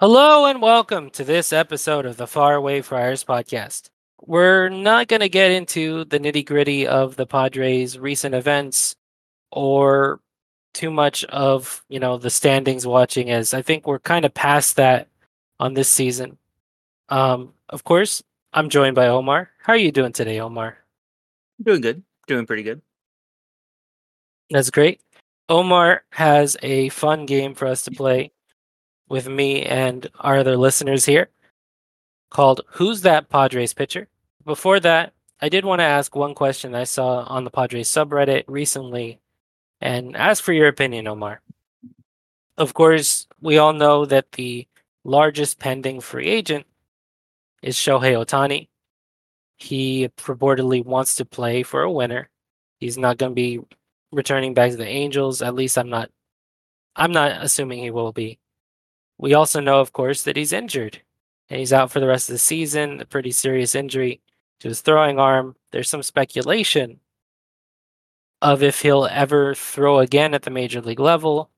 Hello and welcome to this episode of the Faraway Friars podcast. We're not going to get into the nitty gritty of the Padres' recent events or too much of you know the standings watching, as I think we're kind of past that on this season. Um, of course, I'm joined by Omar. How are you doing today, Omar? Doing good. Doing pretty good. That's great. Omar has a fun game for us to play with me and our other listeners here called Who's That Padres Pitcher? Before that, I did want to ask one question I saw on the Padres subreddit recently and ask for your opinion, Omar. Of course, we all know that the largest pending free agent is Shohei Ohtani. He purportedly wants to play for a winner. He's not going to be returning back to the Angels. At least I'm not. I'm not assuming he will be. We also know, of course, that he's injured and he's out for the rest of the season. A pretty serious injury to his throwing arm. There's some speculation of if he'll ever throw again at the major league level.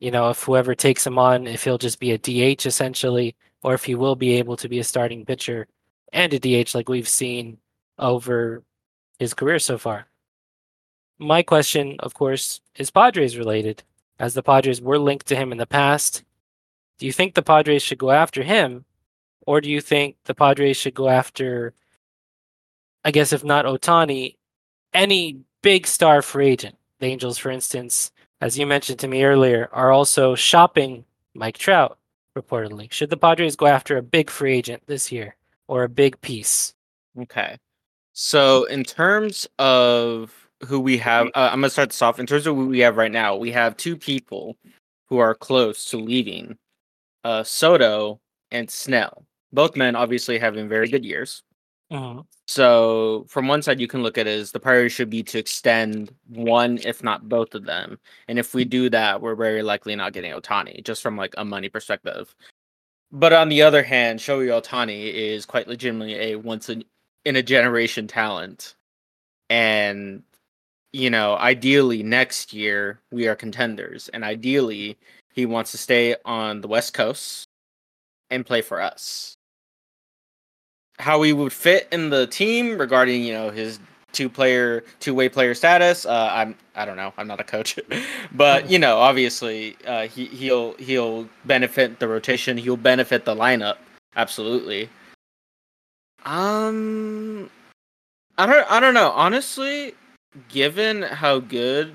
You know, if whoever takes him on, if he'll just be a DH essentially, or if he will be able to be a starting pitcher and a DH like we've seen over his career so far. My question, of course, is Padres related, as the Padres were linked to him in the past. Do you think the Padres should go after him, or do you think the Padres should go after, I guess, if not Ohtani, any big star free agent? The Angels, for instance, as you mentioned to me earlier, are also shopping Mike Trout, reportedly. Should the Padres go after a big free agent this year or a big piece? Okay. So, in terms of who we have, uh, I'm going to start this off. In terms of who we have right now, we have two people who are close to leaving uh, Soto and Snell. Both men obviously having very good years. Mhm. So, from one side, you can look at it as the priority should be to extend one, if not both of them. And if we do that, we're very likely not getting Ohtani, just from like a money perspective. But on the other hand, Shohei Ohtani is quite legitimately a once in, in a generation talent. And, you know, ideally next year we are contenders. And ideally he wants to stay on the West Coast and play for us. How he would fit in the team regarding, you know, his two player two way player status. Uh, I'm I don't know. I'm not a coach, but you know, obviously, uh, he he'll he'll benefit the rotation. He'll benefit the lineup. Absolutely. Um, I don't I don't know. Honestly, given how good,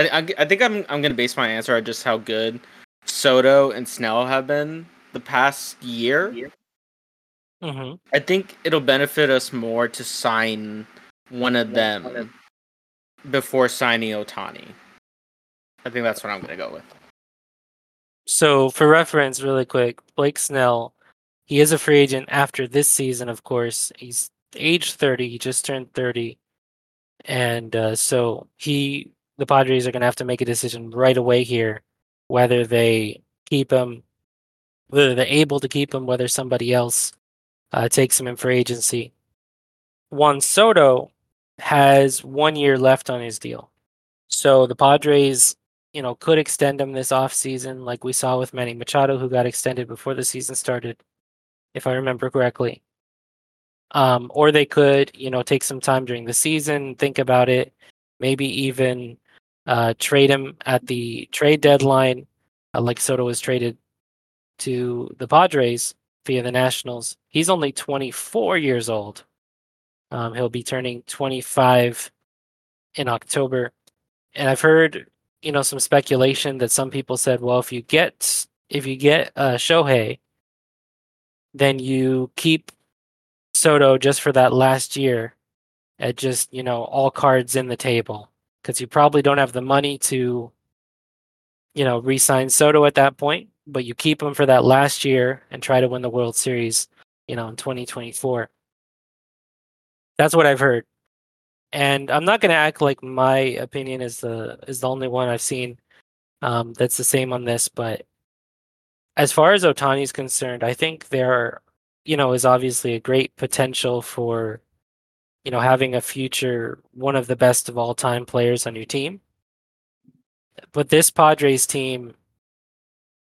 I I, I think I'm I'm gonna base my answer on just how good Soto and Snell have been the past year. Mhm. I think it'll benefit us more to sign one of them before signing Ohtani. I think that's what I'm gonna go with. So, for reference, really quick, Blake Snell, he is a free agent after this season, of course. He's age 30, he just turned 30. And uh, so he, the Padres are going to have to make a decision right away here whether they keep him, whether they're able to keep him, whether somebody else uh, takes him in for agency. Juan Soto has one year left on his deal. So the Padres, you know, could extend him this offseason, like we saw with Manny Machado, who got extended before the season started, if I remember correctly. Um, or they could, you know, take some time during the season, think about it, maybe even uh, trade him at the trade deadline, uh, like Soto was traded to the Padres via the Nationals. He's only 24 years old. Um, he'll be turning 25 in October. And I've heard, you know, some speculation that some people said, well, if you get if you get uh, Shohei, then you keep Soto just for that last year at just, you know, all cards in the table because you probably don't have the money to, you know, re-sign Soto at that point, but you keep him for that last year and try to win the World Series, you know, in 2024. That's what I've heard. And I'm not going to act like my opinion is the is the only one I've seen um, that's the same on this, but as far as Ohtani's concerned, I think there are, you know, is obviously a great potential for, you know, having a future one of the best of all time players on your team. But this Padres team,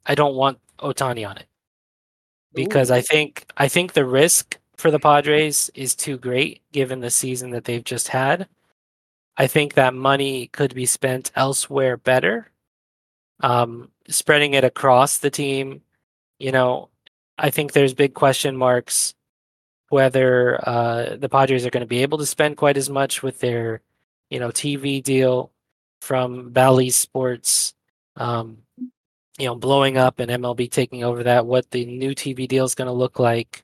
I don't want Ohtani on it. because I think I think the risk for the Padres is too great given the season that they've just had. I think that money could be spent elsewhere better. Um, spreading it across the team, you know, I think there's big question marks whether uh, the Padres are going to be able to spend quite as much with their, you know, TV deal from Bally Sports, um, you know, blowing up and MLB taking over that. What the new TV deal is going to look like.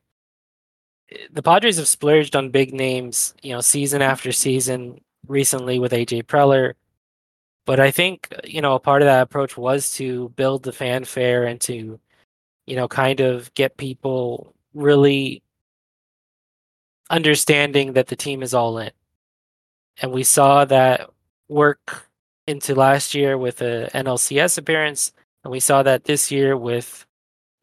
The Padres have splurged on big names, you know, season after season. Recently with AJ Preller, but I think you know a part of that approach was to build the fanfare and to, you know, kind of get people really understanding that the team is all in. And we saw that work into last year with a NLCS appearance, and we saw that this year with,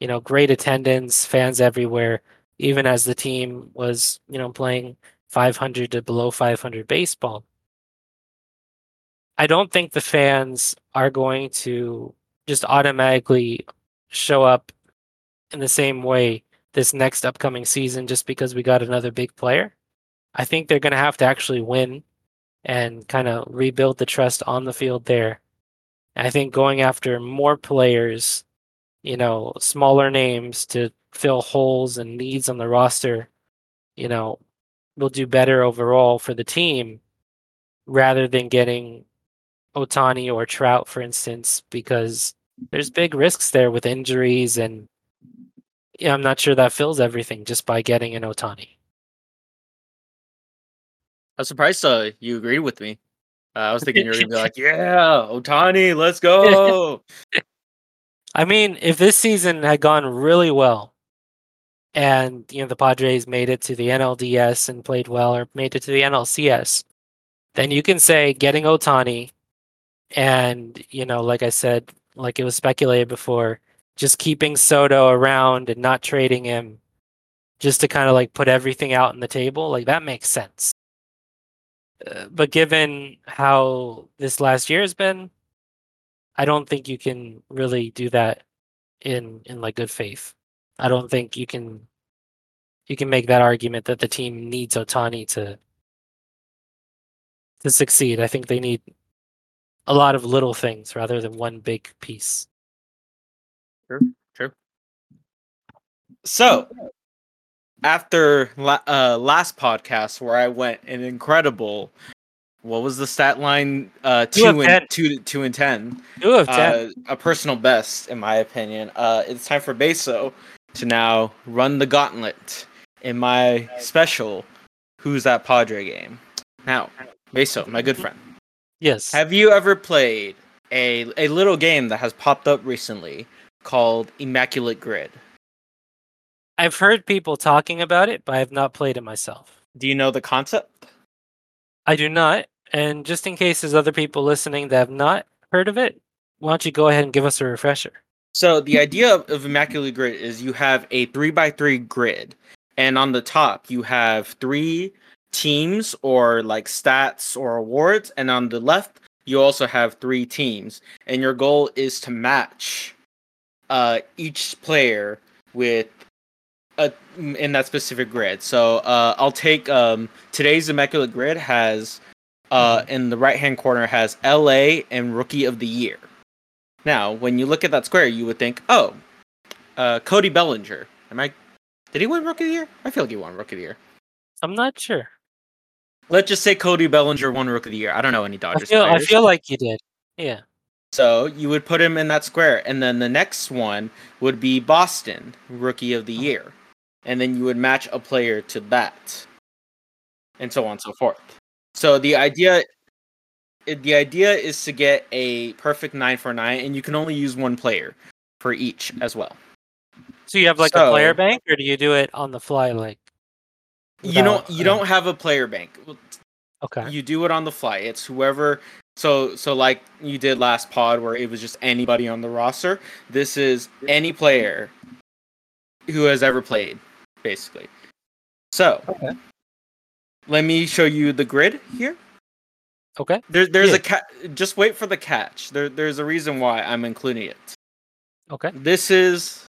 you know, great attendance, fans everywhere, even as the team was, you know, playing 500 to below 500 baseball. I don't think the fans are going to just automatically show up in the same way this next upcoming season just because we got another big player. I think they're going to have to actually win and kind of rebuild the trust on the field there. I think going after more players, you know, smaller names to fill holes and needs on the roster, you know, will do better overall for the team rather than getting Ohtani or Trout, for instance, because there's big risks there with injuries and yeah, I'm not sure that fills everything just by getting an Ohtani. I'm surprised uh, you agreed with me. Uh, I was thinking you were gonna be like, "Yeah, Ohtani, let's go." I mean, if this season had gone really well, and you know the Padres made it to the NLDS and played well, or made it to the NLCS, then you can say getting Ohtani, and you know, like I said, like it was speculated before, just keeping Soto around and not trading him just to kind of like put everything out on the table, like that makes sense. Uh, but given how this last year has been, I don't think you can really do that in in like good faith. I don't think you can you can make that argument that the team needs Ohtani to to succeed. I think they need a lot of little things rather than one big piece. True, true. So, after la- uh, last podcast where I went an incredible, what was the stat line? Uh, Two two, and 10. two, two and ten. Two of ten. Uh, a personal best, in my opinion. Uh, it's time for Beso to now run the gauntlet in my special "Who's That Padre" game. Now, Beso, my good friend, yes. have you ever played a a little game that has popped up recently called Immaculate Grid? I've heard people talking about it, but I have not played it myself. Do you know the concept? I do not. And just in case there's other people listening that have not heard of it, why don't you go ahead and give us a refresher? So the idea of, of Immaculate Grid is you have a three by three grid, and on the top you have three teams or like stats or awards, and on the left you also have three teams, and your goal is to match uh, each player with a in that specific grid. So uh, I'll take um, today's Immaculate Grid has uh, in the right hand corner has LA and Rookie of the Year. Now, when you look at that square, you would think, oh, uh, Cody Bellinger. Am I? Did he win Rookie of the Year? I feel like he won Rookie of the Year. I'm not sure. Let's just say Cody Bellinger won Rookie of the Year. I don't know any I Dodgers feel I feel like you did. Yeah. So you would put him in that square, and then the next one would be Boston Rookie of the Year, and then you would match a player to that, and so on and so forth. So the idea, the idea is to get a perfect nine for nine, and you can only use one player for each as well. So you have like a player bank, or do you do it on the fly? Like You don't, you uh, don't have a player bank. Okay. You do it on the fly. It's whoever. So so like you did last pod where it was just anybody on the roster. This is any player who has ever played, basically. So Okay. let me show you the grid here. Okay. There, there's Yeah. a cat. Just wait for the catch. There, there's a reason why I'm including it. Okay. This is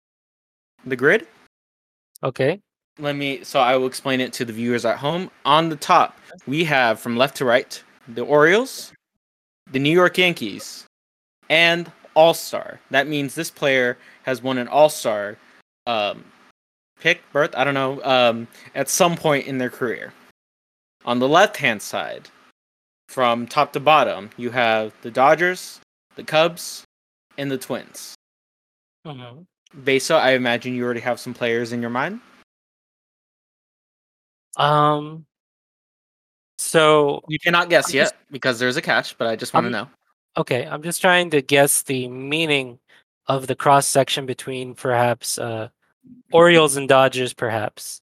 the grid. Okay. Let me. So I will explain it to the viewers at home. On the top, we have from left to right the Orioles, the New York Yankees, and All Star. That means this player has won an All Star um, pick, birth, I don't know, um, at some point in their career. On the left hand side, from top to bottom, you have the Dodgers, the Cubs, and the Twins. Mhm. Beso, I imagine you already have some players in your mind. Um. So You cannot guess I'm yet just- because there's a catch, but I just want to know. okay, I'm just trying to guess the meaning of the cross section between perhaps uh, Orioles and Dodgers. Perhaps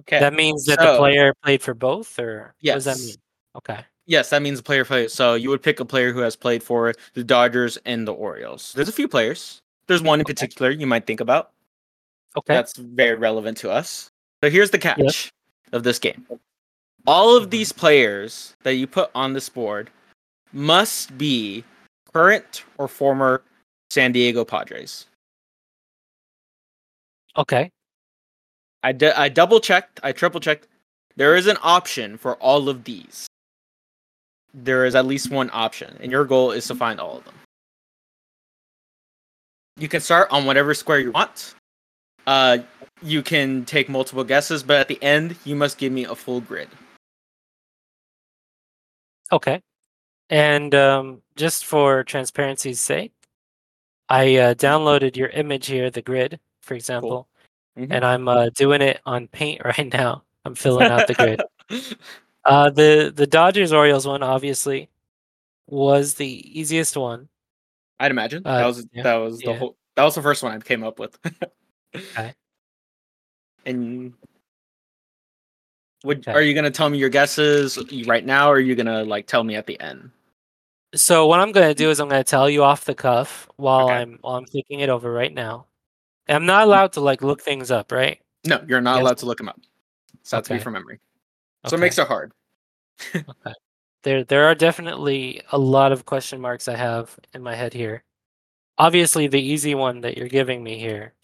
Okay. that means that the player played for both, or what does that mean? Okay. Yes, that means the player played. So you would pick a player who has played for the Dodgers and the Orioles. There's a few players. There's one in particular you might think about. Okay. That's very relevant to us. So here's the catch of this game. All of these players that you put on this board must be current or former San Diego Padres. okay. I, d- I double checked, I triple checked. There is an option for all of these. There is at least one option, and your goal is to find all of them. You can start on whatever square you want. Uh, you can take multiple guesses, but at the end, you must give me a full grid. Okay. And um, just for transparency's sake, I uh, downloaded your image here, the grid, for example, Mhm. and I'm uh, doing it on Paint right now. I'm filling out the grid. Uh, the the Dodgers Orioles one obviously was the easiest one. I'd imagine Uh, that was yeah, that was the yeah. whole that was the first one I came up with. Okay. And would Okay. are you gonna tell me your guesses right now, or are you gonna like tell me at the end? So what I'm gonna do is I'm gonna tell you off the cuff while Okay. I'm while I'm thinking it over right now. And I'm not allowed to like look things up, right? No, you're not Yes. allowed to look them up. So that's to be from memory. So it makes it hard. Okay. There there are definitely a lot of question marks I have in my head here. Obviously the easy one that you're giving me here.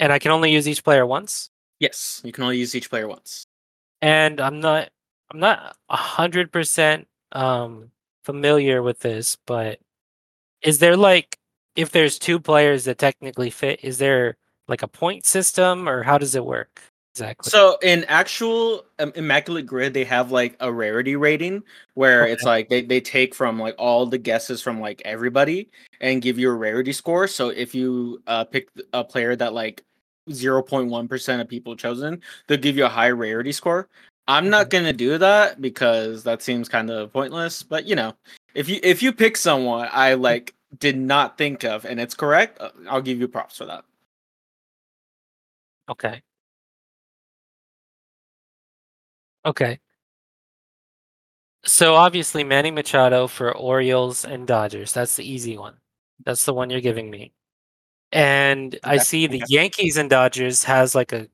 And I can only use each player once. Yes, you can only use each player once. And I'm not I'm not a hundred percent um familiar with this, but is there like if there's two players that technically fit, is there like a point system or how does it work exactly? So in actual um, Immaculate Grid, they have like a rarity rating where it's like they, they take from like all the guesses from like everybody and give you a rarity score. So if you uh, pick a player that like 0.1% of people chosen, they'll give you a high rarity score. I'm not gonna do that because that seems kind of pointless. But you know, if you if you pick someone I like did not think of and it's correct, uh, I'll give you props for that. Okay. Okay. So obviously Manny Machado for Orioles and Dodgers. That's the easy one. That's the one you're giving me. And I see the. Yankees and Dodgers has like a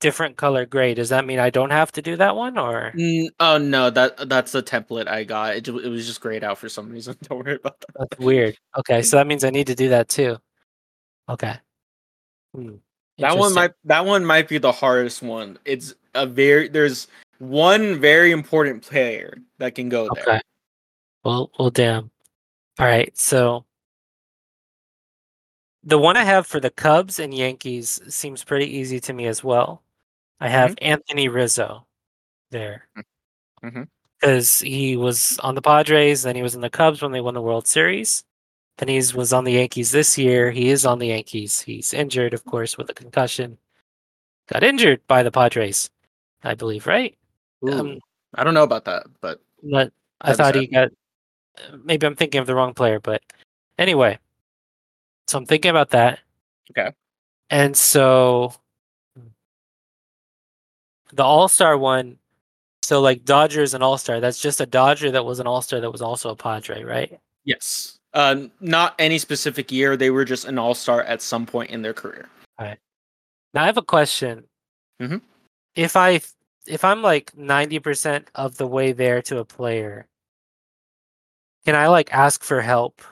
different color gray. Does that mean I don't have to do that one or Mm, oh no, that that's the template I got. It, it was just grayed out for some reason. Don't worry about that. that's weird? Okay, so that means I need to do that too. Okay. Hmm, That one might that one might be the hardest one. It's a very there's one very important player that can go there. Okay. Well, well, damn. All right. So the one I have for the Cubs and Yankees seems pretty easy to me as well. I have Anthony Rizzo there because he was on the Padres, then he was in the Cubs when they won the World Series. Then he was on the Yankees this year. He is on the Yankees. He's injured, of course, with a concussion. Got injured by the Padres, I believe, right? Ooh, Um, I don't know about that, but But I thought he got. Maybe I'm thinking of the wrong player, but anyway. So I'm thinking about that. Okay. And so the All Star one. So like Dodgers and All Star. That's just a Dodger that was an All Star that was also a Padre, right? yes. Uh, not any specific year. They were just an all star at some point in their career. All right. Now I have a question. Mhm. If I if I'm like ninety percent of the way there to a player, can I like ask for help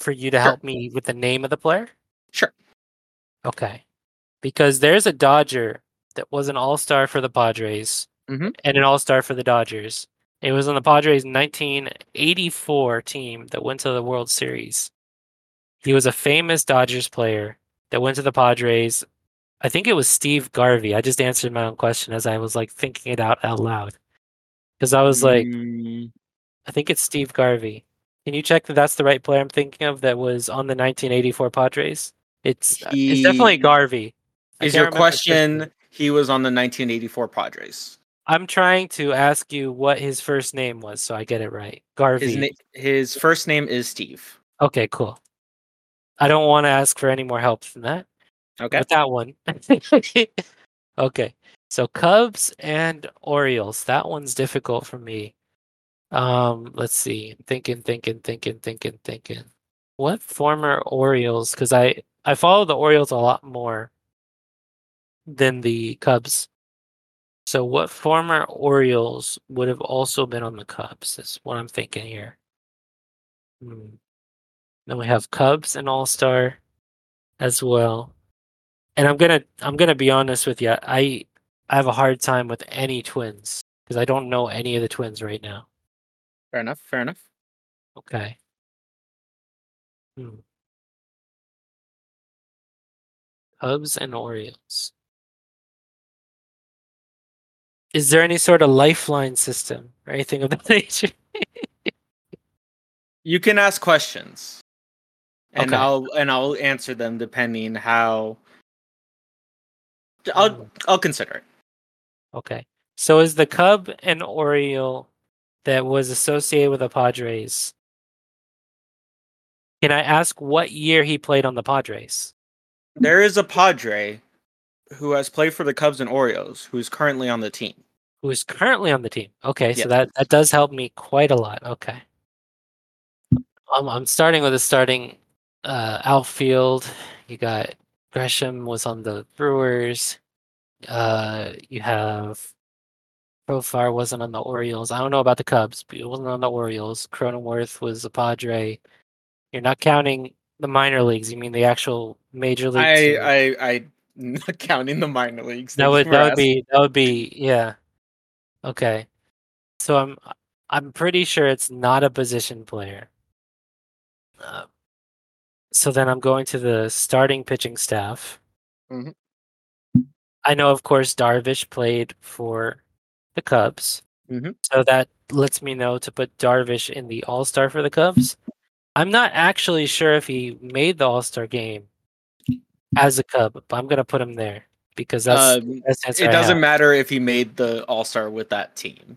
for you to Sure. help me with the name of the player? Sure. Okay. because there's a Dodger that was an All Star for the Padres Mhm. and an All Star for the Dodgers. It was on the Padres' 1984 team that went to the World Series. He was a famous Dodgers player that went to the Padres. I think it was Steve Garvey. I just answered my own question as I was like thinking it out out loud. Because I was like, Mm, I think it's Steve Garvey. Can you check that that's the right player I'm thinking of that was on the 1984 Padres? It's uh, it's definitely Garvey. I is your remember his first name. question? He was on the 1984 Padres. I'm trying to ask you what his first name was so I get it right. Garvey. His na- his first name is Steve. Okay, cool. I don't want to ask for any more help than that. Okay. With that one. okay. So Cubs and Orioles. That one's difficult for me. Um, let's see. Thinking, thinking, thinking, thinking, thinking. What former Orioles? Because I I follow the Orioles a lot more than the Cubs. So what former Orioles would have also been on the Cubs? Is what I'm thinking here. Hmm. Then we have Cubs and All Star as well. And I'm gonna I'm gonna be honest with you. I I have a hard time with any twins because I don't know any of the twins right now. Fair enough. Fair enough. Okay. Hmm. Cubs and Orioles. Is there any sort of lifeline system or anything of that nature? You can ask questions, and Okay. I'll and I'll answer them depending how. I'll Hmm. I'll consider it. Okay. So is the Cub an Oriole that was associated with the Padres? Can I ask what year he played on the Padres? There is a Padre who has played for the Cubs and Orioles who's currently on the team. Who is currently on the team? Okay, so that that does help me quite a lot. Okay. Um, I'm starting with a starting uh, outfield. You got Grisham was on the Brewers. Uh, you have Profar wasn't on the Orioles. I don't know about the Cubs, but he wasn't on the Orioles. Cronenworth was a Padre. You're not counting the minor leagues. You mean the actual major league? I team. I I not counting the minor leagues. that would that would be that would be yeah. Okay, so I'm I'm pretty sure it's not a position player. Uh, so then I'm going to the starting pitching staff. Mhm. I know, of course, Darvish played for the Cubs, Mhm. so that lets me know to put Darvish in the All Star for the Cubs. I'm not actually sure if he made the All Star game as a Cub, but I'm gonna put him there because that's Um, that's it doesn't matter if he made the All Star with that team.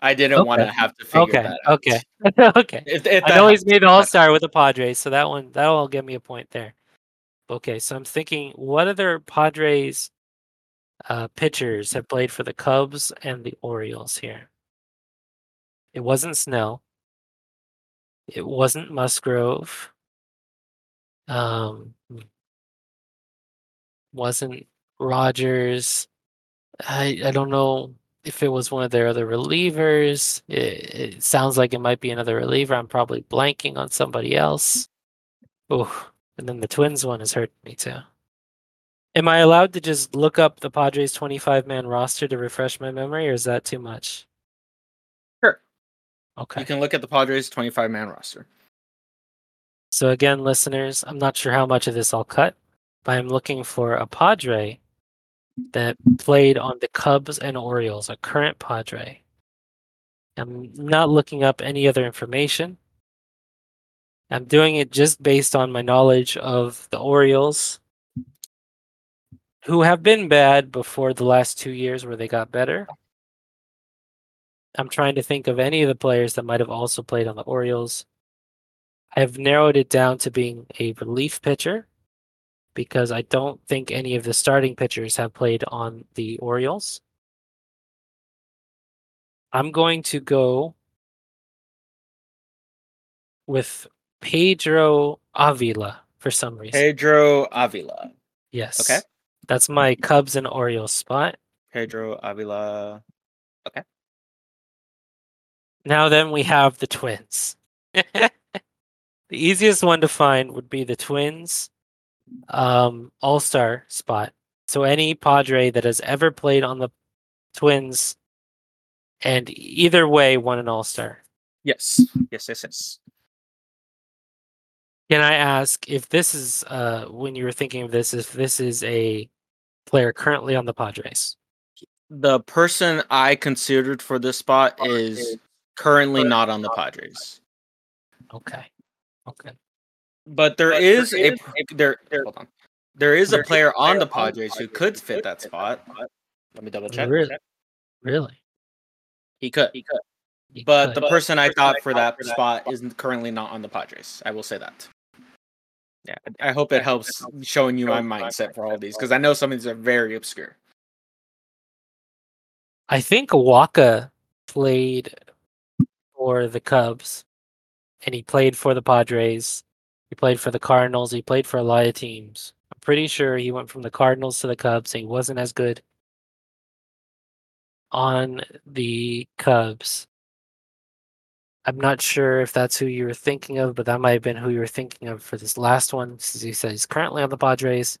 I didn't want to have to figure Okay, that out. okay, okay. If, if I know he's made All Star with the Padres, so that one that'll give me a point there. Okay, so I'm thinking, what other Padres uh, pitchers have played for the Cubs and the Orioles here? It wasn't Snell. It wasn't Musgrove. Um, wasn't Rogers. I I don't know if it was one of their other relievers. It, it sounds like it might be another reliever. I'm probably blanking on somebody else. Oh, and then the Twins one has hurt me too. Am I allowed to just look up the Padres 25 man roster to refresh my memory, or is that too much? Sure. Okay. You can look at the Padres 25 man roster. So again, listeners, I'm not sure how much of this I'll cut, but I'm looking for a Padre that played on the Cubs and Orioles, a current Padre. I'm not looking up any other information. I'm doing it just based on my knowledge of the Orioles, who have been bad before the last two years where they got better. I'm trying to think of any of the players that might have also played on the Orioles. I've narrowed it down to being a relief pitcher because I don't think any of the starting pitchers have played on the Orioles. I'm going to go with Pedro Avila for some reason. Pedro Avila. yes. okay. That's my Cubs and Orioles spot. Pedro Avila. Okay. Now then we have the Twins. the easiest one to find would be the Twins um, All-Star spot. So any Padre that has ever played on the Twins and either way won an All Star. Yes. Yes. Yes. Yes. Can I ask if this is uh when you were thinking of this, if this is a player currently on the Padres? The person I considered for this spot is currently not on the Padres. Okay. Okay. But there But is a is there. Hold on. There is a player on the Padres who could fit that spot. spot. Let me double check. Really? Really? He could. He could. He But the could. person I person thought I for thought that for that spot spot- isn't currently not on the Padres. I will say that. Yeah, I hope it helps showing you my mindset for all these because I know some of these are very obscure. I think Wacha played for the Cubs and he played for the Padres. He played for the Cardinals. He played for a lot of teams. I'm pretty sure he went from the Cardinals to the Cubs and he wasn't as good on the Cubs. I'm not sure if that's who you were thinking of, but that might have been who you were thinking of for this last one, since he said he's currently on the Padres.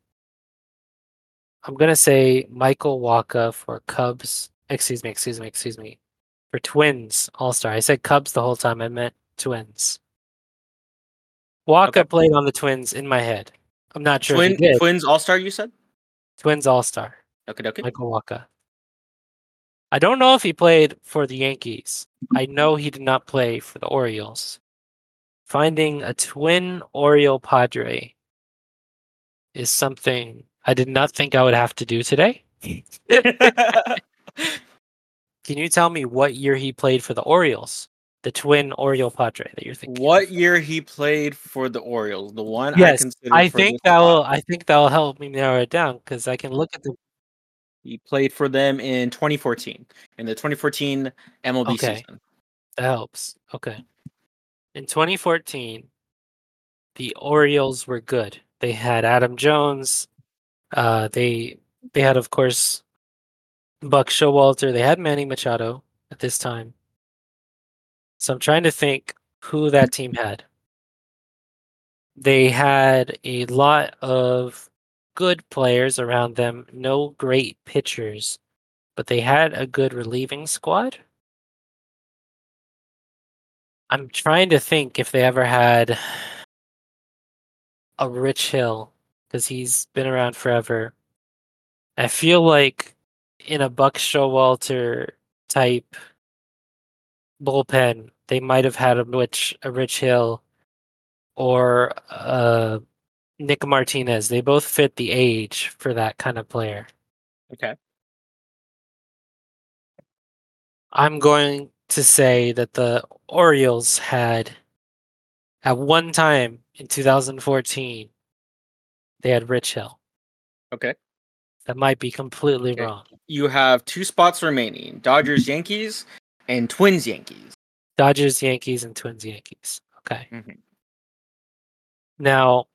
I'm gonna say Michael Wacha for Cubs. Excuse me, excuse me, excuse me. For Twins All Star. I said Cubs the whole time. I meant Twins. Wacha Okay. played on the Twins in my head. I'm not sure. Twin if he did. Twins All Star, you said? Twins All Star. Okay, okay. Michael Wacha. I don't know if he played for the Yankees. I know he did not play for the Orioles. Finding a twin Oriole Padre is something I did not think I would have to do today. Can you tell me what year he played for the Orioles? The twin Oriole Padre that you're thinking. of? what year he played for the Orioles? The one I Yes, considered. I think that will. I think that will help me narrow it down because I can look at the. He played for them in 2014 in the 2014 MLB Okay. season. That helps. Okay. In 2014, the Orioles were good. They had Adam Jones. Uh, they they had, of course, Buck Showalter. They had Manny Machado at this time. So I'm trying to think who that team had. They had a lot of good players around them, no great pitchers, but they had a good relieving squad. I'm trying to think if they ever had a Rich Hill because he's been around forever. I feel like in a Buck Showalter type bullpen, they might have had a Rich, a Rich Hill or uh, Nick Martinez. They both fit the age for that kind of player. Okay. I'm going to say that the Orioles had, at one time in 2014, they had Rich Hill. Okay. That might be completely Okay. wrong. You have two spots remaining: Dodgers, Yankees, and Twins, Yankees. Dodgers, Yankees, and Twins, Yankees. Okay. Mhm. Now,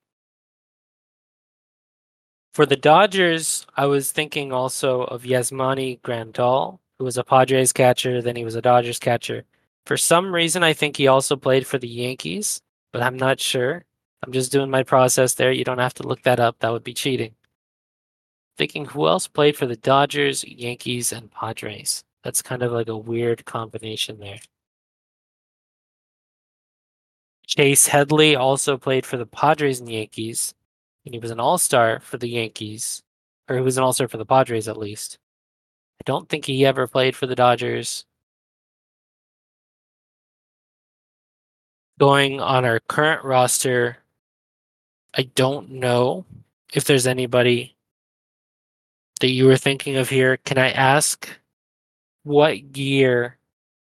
for the Dodgers, I was thinking also of Yasmani Grandal, who was a Padres catcher, then he was a Dodgers catcher. For some reason, I think he also played for the Yankees, but I'm not sure. I'm just doing my process there. You don't have to look that up. That would be cheating. Thinking who else played for the Dodgers, Yankees, and Padres. That's kind of like a weird combination there. Chase Headley also played for the Padres and Yankees, and he was an All Star for the Yankees, or he was an All Star for the Padres at least. I don't think he ever played for the Dodgers. Going on our current roster, I don't know if there's anybody that you were thinking of here. Can I ask what year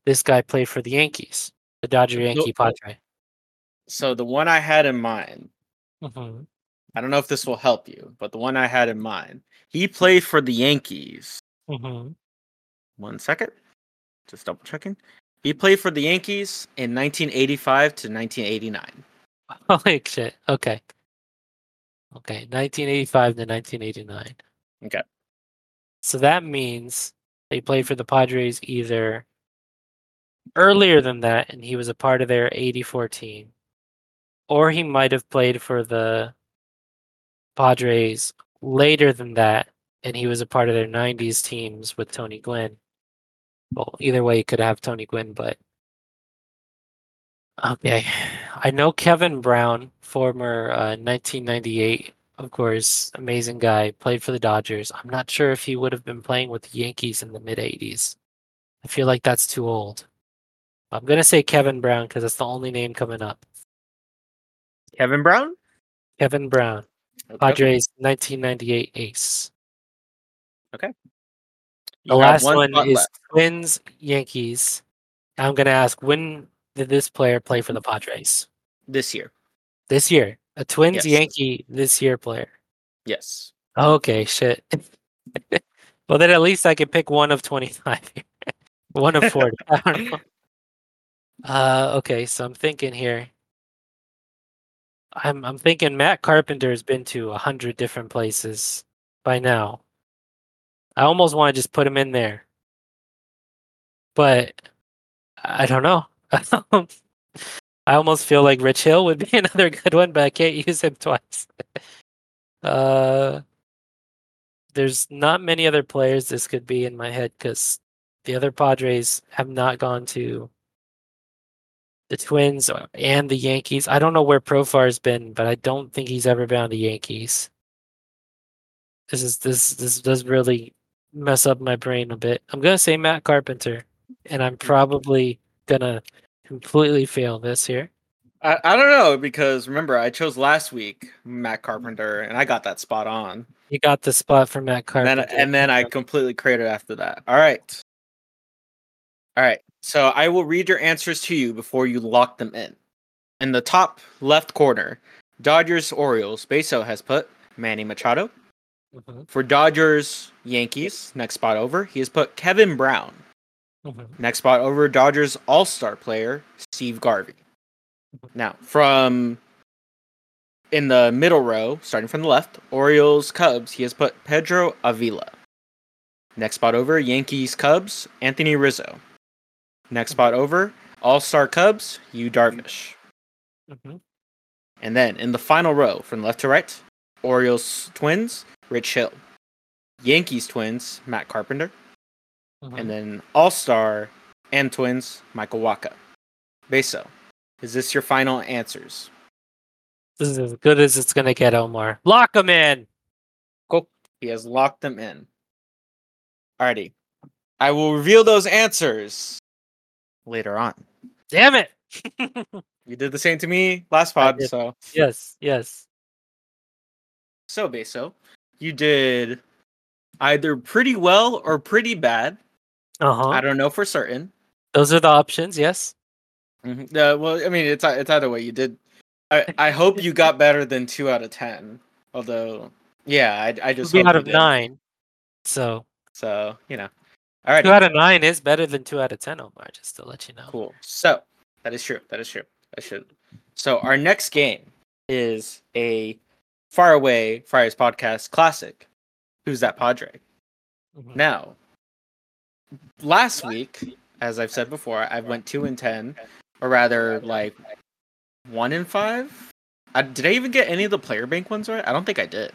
this guy played for the Yankees? The Dodger Yankee Padre. So the one I had in mind, Mhm. I don't know if this will help you, but the one I had in mind, he played for the Yankees. Mhm. One second, just double checking. He played for the Yankees in 1985 to 1989. Holy shit. Okay. Okay. 1985 to 1989. Okay. So that means they played for the Padres either earlier than that, and he was a part of their 84 team, or he might have played for the Padres later than that, and he was a part of their '90s teams with Tony Gwynn. Well, either way, you could have Tony Gwynn, but okay. I know Kevin Brown, former uh, 1998, of course, amazing guy, played for the Dodgers. I'm not sure if he would have been playing with the Yankees in the mid '80s. I feel like that's too old. I'm gonna say Kevin Brown because that's the only name coming up. Kevin Brown? Kevin Brown, Okay. Padres 1998 ace. You The last one one is left Twins Yankees. I'm gonna ask when did this player play for the Padres? this year. This year. A Twins Yes. Yankee this year player. Yes. Okay, shit. well then at least I can pick one of 25 one of 40. I don't know. Uh okay, so I'm thinking here. I'm I'm thinking Matt Carpenter's been to a hundred different places by now. I almost want to just put him in there. But I don't know. I almost feel like Rich Hill would be another good one, but I can't use him twice. uh there's not many other players this could be in my head because the other Padres have not gone to the Twins and the Yankees. I don't know where Profar's been, but I don't think he's ever been on the Yankees. This is this this does really mess up my brain a bit. I'm gonna say Matt Carpenter, and I'm probably gonna completely fail this here. I, I don't know because remember I chose last week Matt Carpenter and I got that spot on. You got the spot for Matt And Carpenter. then and then I completely created after that. All right. All right. So I will read your answers to you before you lock them in. In the top left corner, Dodgers Orioles, Beso has put Manny Machado. Mhm, For Dodgers Yankees, next spot over, he has put Kevin Brown. mhm. Next spot over, Dodgers All Star player Steve Garvey. Now, from in the middle row, starting from the left, Orioles Cubs, he has put Pedro Avila. Next spot over, Yankees Cubs, Anthony Rizzo. Next spot over, All Star Cubs, Yu Darvish. Mhm. And then in the final row, from left to right, Orioles Twins, Rich Hill. Yankees Twins, Matt Carpenter. Mhm. And then All Star and Twins, Michael Wacha. Beso, is this your final answers? This is as good as it's gonna get, Omar. Lock him in. Cool. He has locked them in. Alrighty. I will reveal those answers later on. Damn it. You did the same to me last pod, so yes, yes. so Beso, you did either pretty well or pretty bad. Uh huh. I don't know for certain. Those are the options. Yes. Mhm. Uh, well, I mean, it's it's either way. You did. I I hope you got better than two out of ten. Although, yeah, I I just Two out of nine. So So you know, all right, two out of nine is better than two out of ten, Omar. Just to let you know. cool. So that is true. That is true. I should. So our next game is a far away Friars podcast classic. Who's that Padre? Mhm. Now, last week, as I've said before, I went two and ten, or rather, like one in five. I, did I even get any of the player bank ones right? I don't think I did.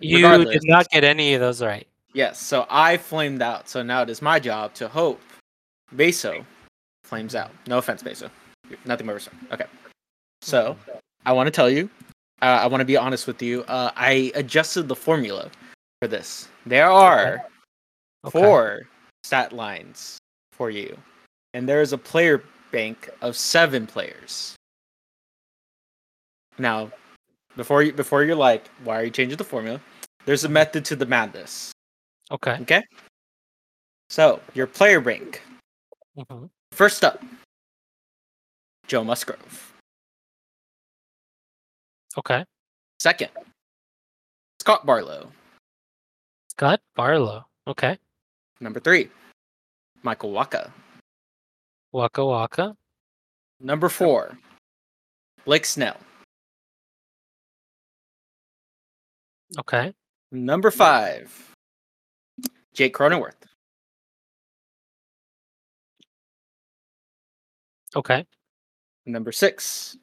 You regardless- did not get any of those right. Yes, so I flamed out. So now it is my job to hope Beso flames out. No offense, Beso. Nothing but respect. Okay. So I want to tell you, uh, I want to be honest with you. Uh, I adjusted the formula for this. There are Okay. four stat lines for you, and there is a player bank of seven players. Now, before you before you're like, why are you changing the formula? There's a method to the madness. Okay. Okay. So your player bank. Mhm. First up, Joe Musgrove. Okay. Second, Scott Barlow. Scott Barlow. Okay. Number three, Michael Wacha. Waka Waka. Number four, Blake Snell. Okay. Number five, Jake Cronenworth. Okay. Number six,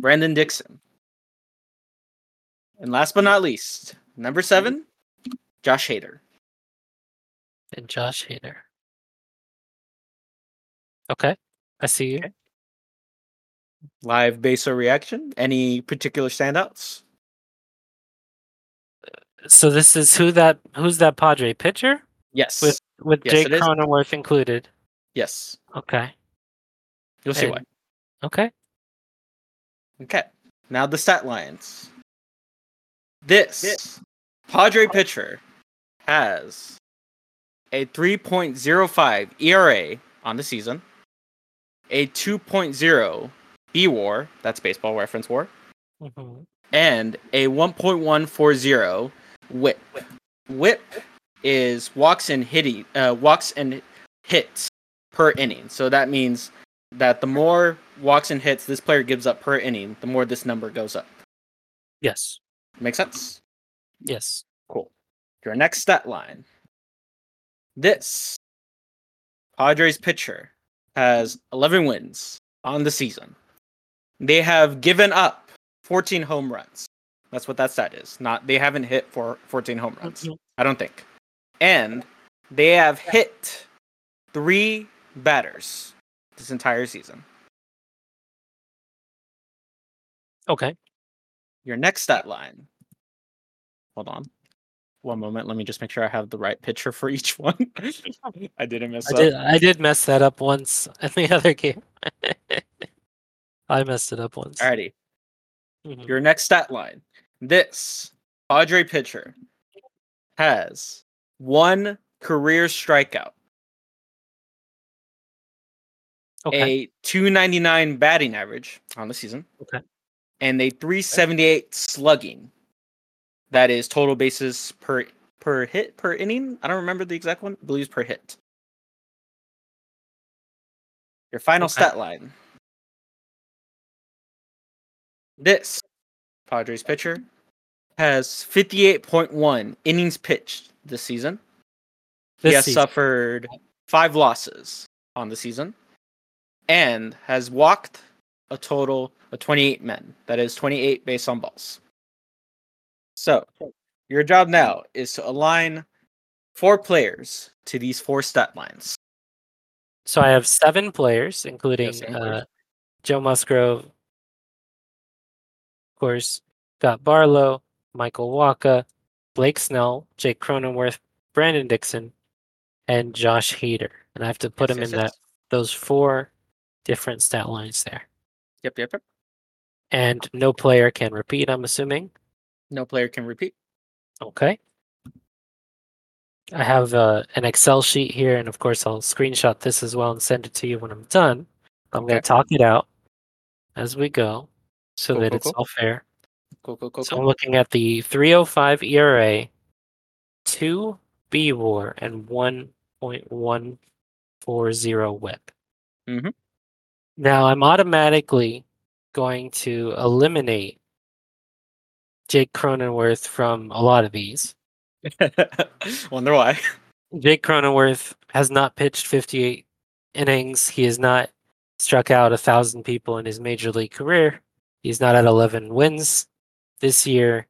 Brandon Dixon. And last but not least, Number seven, Josh Hader. And Josh Hader. Okay. I see you. Okay. Live baser reaction. Any particular standouts? So this is who that who's that Padre pitcher Yes. with with Yes, Jake. Cronenworth included. yes. Okay. You'll see And- why. Okay. Okay. Now the stat lines. This Padre pitcher has a 3.05 ERA on the season, a 2.0 B WAR, that's baseball reference WAR, Mhm. and a 1.140 WHIP. WHIP is walks and hitting, uh, walks and hits per inning. So that means that the more walks and hits this player gives up per inning, the more this number goes up. Yes. Make sense? Yes. Cool. Your next stat line. This Padres pitcher has 11 wins on the season. They have given up 14 home runs. That's what that stat is. Not they haven't hit for 14 home runs. Mhm. I don't think. And they have hit three batters this entire season. Okay. Your next stat line. Hold on. One moment. Let me just make sure I have the right pitcher for each one. I didn't mess I up. did I did mess that up once in the other game. I messed it up once. Alrighty. Mhm. Your next stat line. This Padre pitcher has one career strikeout, Okay. a 299 batting average on the season, Okay. and a 378 slugging. That is total bases per per hit per inning. I don't remember the exact one. I believe it's per hit. Your final Okay. stat line. This Padres pitcher has 58.1 innings pitched this season. This he has season. suffered five losses on the season and has walked a total of 28 men. That is 28 based on balls. So, your job now is to align four players to these four stat lines. So I have seven players, including uh, Joe Musgrove, of course, Scott Barlow, Michael Wacha, Blake Snell, Jake Cronenworth, Brandon Dixon, and Josh Hader. And I have to put Yes, them yes, in yes. that those four different stat lines there. Yep, yep, yep. And no player can repeat, I'm assuming. No player can repeat. Okay. I have uh, an Excel sheet here, and of course, I'll screenshot this as well and send it to you when I'm done. I'm going to talk it out as we go so Cool, that cool, it's cool. all fair. Cool, cool, cool, So I'm looking at the 305 ERA, 2 B WAR, and 1.140 whip. Mhm. Now I'm automatically going to eliminate Jake Cronenworth from a lot of these. Wonder why. Jake Cronenworth has not pitched 58 innings. He has not struck out a thousand people in his major league career. He's not at 11 wins this year.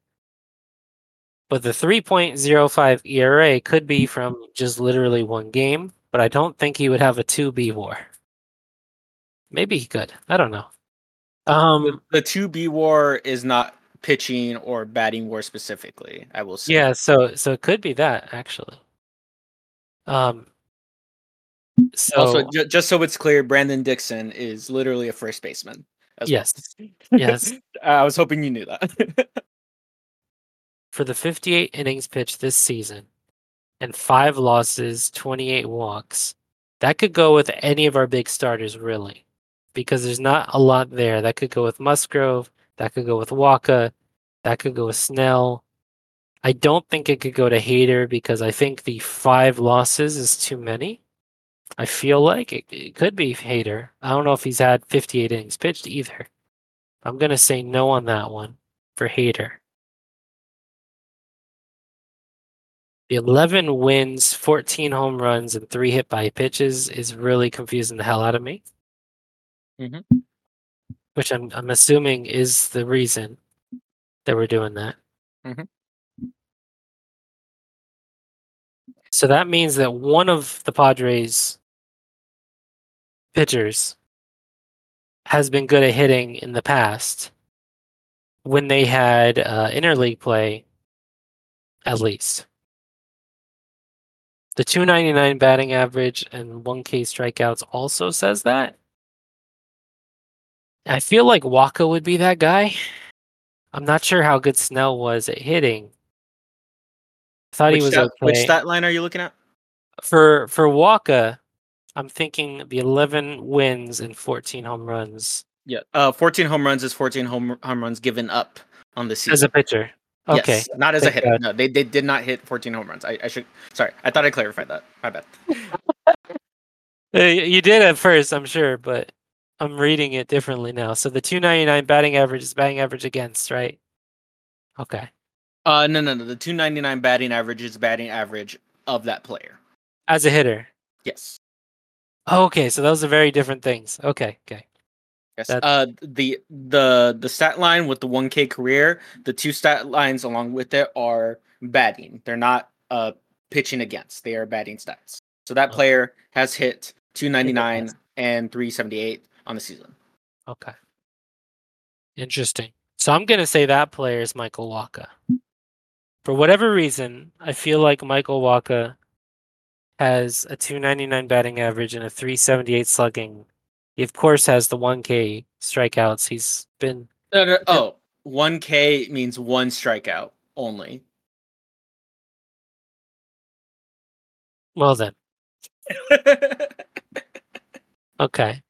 But the 3.05 ERA could be from just literally one game, but I don't think he would have a 2B war. Maybe he could. I don't know. Um, the two B war is not pitching or batting war specifically. I will say. yeah, so so it could be that actually. Um, so also, ju- just so it's clear, Brandon Dixon is literally a first baseman. As well. yes, yes. I was hoping you knew that. for the 58 innings pitched this season and five losses, 28 walks, that could go with any of our big starters, really, because there's not a lot there. That could go with Musgrove, that could go with Wacha, that could go with Snell. I don't think it could go to Hader because I think the five losses is too many. I feel like it, it could be Hader. I don't know if he's had 58 innings pitched either. I'm going to say no on that one for Hader. The 11 wins, 14 home runs, and three hit by pitches is really confusing the hell out of me. Mhm. Which I'm I'm assuming is the reason that we're doing that. Mhm. So that means that one of the Padres pitchers has been good at hitting in the past when they had uh, interleague play, at least. The 299 batting average and 1K strikeouts also says that. I feel like Wacha would be that guy. I'm not sure how good Snell was at hitting. I thought which he was stat, okay. Which stat line are you looking at? For for Wacha, I'm thinking the 11 wins and 14 home runs Yeah. Uh, 14 home runs is 14 home home runs given up on the season. as a pitcher. Okay. Yes, not as a hitter. God. No, they, they did not hit 14 home runs. I, I should. Sorry, I thought I clarified that. My bad. Uh, You did at first, I'm sure, but I'm reading it differently now. So the 299 batting average is batting average against, right? Okay. Uh, no, no, no. The 299 batting average is batting average of that player. As a hitter. Yes. Okay, so those are very different things. Okay, okay. Yes. Uh, the the the stat line with the 1K career, the two stat lines along with it are batting. They're not uh pitching against. They are batting stats. So that Okay. player has hit 299 and 378 on the season. Okay. Interesting. So I'm gonna say that player is Michael Wacha. For whatever reason, I feel like Michael Wacha has a 299 batting average and a 378 slugging. He of course has the 1K strikeouts. He's been No, no, oh, 1K means one strikeout only. well then. Okay.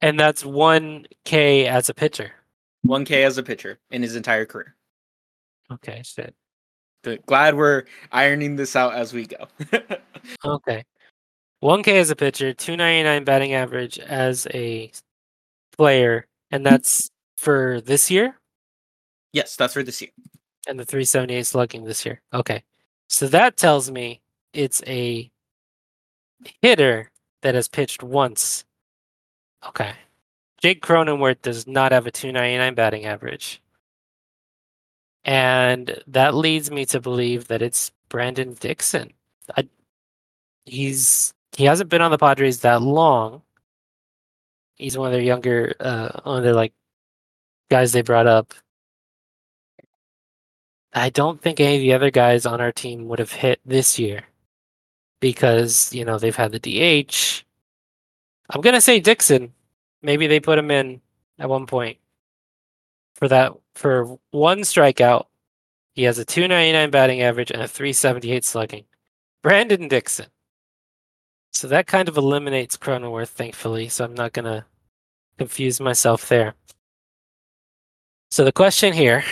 and that's 1K as a pitcher. 1K as a pitcher in his entire career. Okay, shit. Glad we're ironing this out as we go. Okay. 1K as a pitcher, 299 batting average as a player, and that's for this year, yes, that's for this year. and the 378 slugging this year. Okay. So that tells me it's a hitter that has pitched once. Okay. Jake Cronenworth does not have a 299 batting average. And that leads me to believe that it's Brandon Dixon. I, he's he hasn't been on the Padres that long. He's one of their younger, uh, one of their like guys they brought up. I don't think any of the other guys on our team would have hit this year because you know they've had the DH. I'm gonna say Dixon. Maybe they put him in at one point for that for one strikeout. He has a 299 batting average and a 378 slugging. Brandon Dixon. So that kind of eliminates Cronenworth, thankfully. So I'm not gonna confuse myself there. So the question here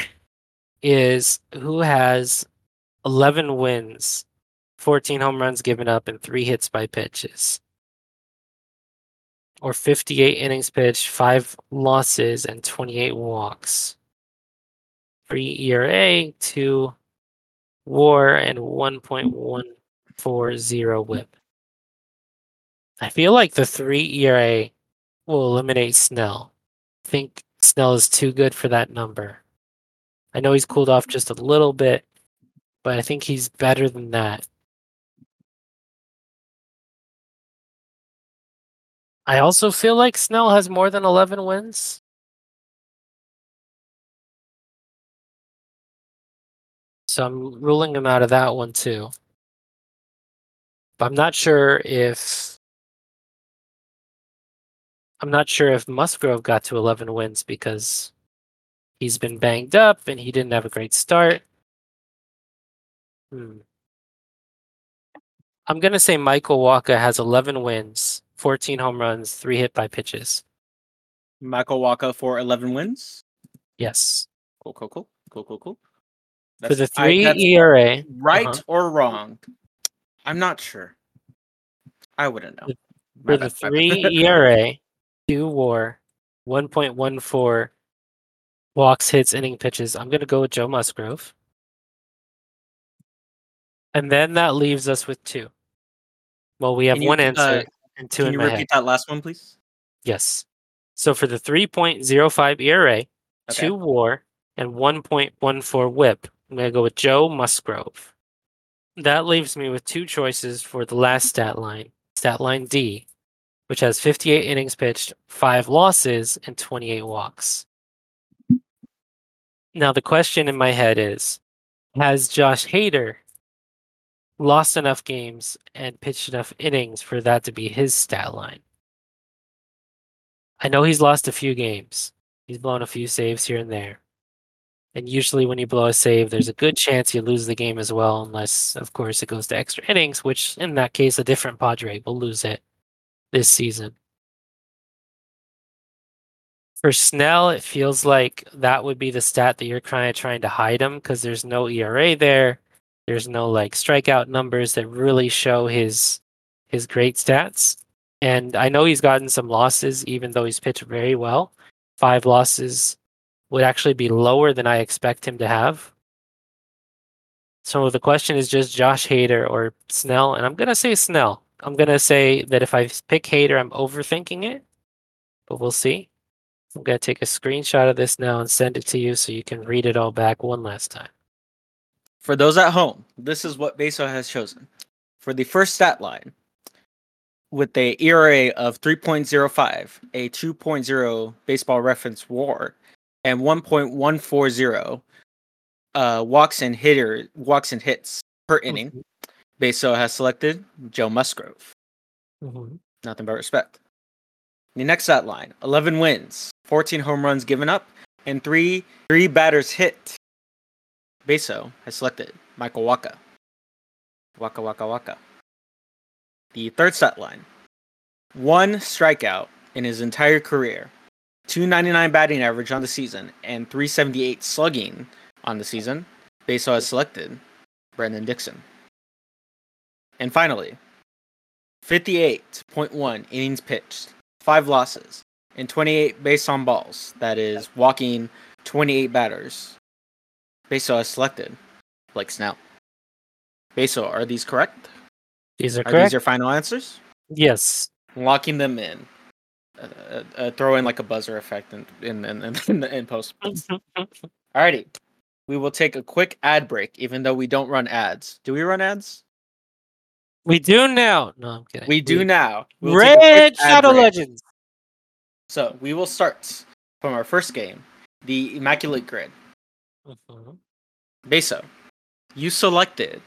is who has 11 wins, 14 home runs given up, and three hits by pitches? Or 58 innings pitched, five losses, and 28 walks. Three ERA, two war, and 1.140 whip. I feel like the three ERA will eliminate Snell. I think Snell is too good for that number. I know he's cooled off just a little bit, but I think he's better than that. I also feel like Snell has more than 11 wins. So I'm ruling him out of that one too. But I'm not sure if I'm not sure if Musgrove got to 11 wins because he's been banged up and he didn't have a great start. Hmm. I'm going to say Michael Wacha has 11 wins, 14 home runs, three hit by pitches. Michael Wacha for 11 wins. Yes. Cool, cool, cool, cool, cool, cool. For the That's- I- three ERA, right uh-huh. or wrong? I'm not sure. I wouldn't know. for the three. ERA, two WAR, 1.14 walks, hits, inning pitches, I'm going to go with Joe Musgrove. And then that leaves us with two. Well, we have you, one uh, answer and two Can you repeat head. that last one, please? Yes. So for the 3.05 ERA, Okay. two WAR, and 1.14 WHIP, I'm going to go with Joe Musgrove. That leaves me with two choices for the last stat line, stat line D, which has 58 innings pitched, five losses, and 28 walks. Now, the question in my head is Has Josh Hader lost enough games and pitched enough innings for that to be his stat line? I know he's lost a few games, he's blown a few saves here and there. And usually, when you blow a save, there's a good chance you lose the game as well, unless, of course, it goes to extra innings, which in that case, a different Padre will lose it this season. For Snell, it feels like that would be the stat that you're kind of trying to hide him because there's no ERA there. There's no like strikeout numbers that really show his his great stats. And I know he's gotten some losses, even though he's pitched very well. Five losses would actually be lower than I expect him to have. So the question is just Josh Hader or Snell, and I'm gonna say Snell. I'm gonna say that if I pick Hader, I'm overthinking it, but we'll see. I'm gonna take a screenshot of this now and send it to you so you can read it all back one last time. For those at home, this is what Beso has chosen. For the first stat line, with a ERA of 3.05, a 2.0 baseball reference war, and 1.140 uh, walks and hitter walks and hits per inning, mm-hmm. Beso has selected Joe Musgrove. Mm-hmm. Nothing but respect. The next stat line: 11 wins, 14 home runs given up, and three three batters hit. Beso has selected Michael Wacha. Waka Waka Waka. The third stat line: one strikeout in his entire career, 299 batting average on the season, and 378 slugging on the season. Beso has selected Brendan Dixon. And finally, 58.1 innings pitched, five losses, and 28 base on balls. That is walking 28 batters. Beso has selected Blake Snell. Beso, are these correct? These are, correct. are correct. these your final answers? Yes. Locking them in. Uh, uh, uh, throw in like a buzzer effect in in in, in, in post. Alrighty, we will take a quick ad break, even though we don't run ads. Do we run ads? We do now. No, I'm kidding. We do we, now. We'll Raid Shadow. Legends. So we will start from our first game, the Immaculate Grid. Uh-huh. You selected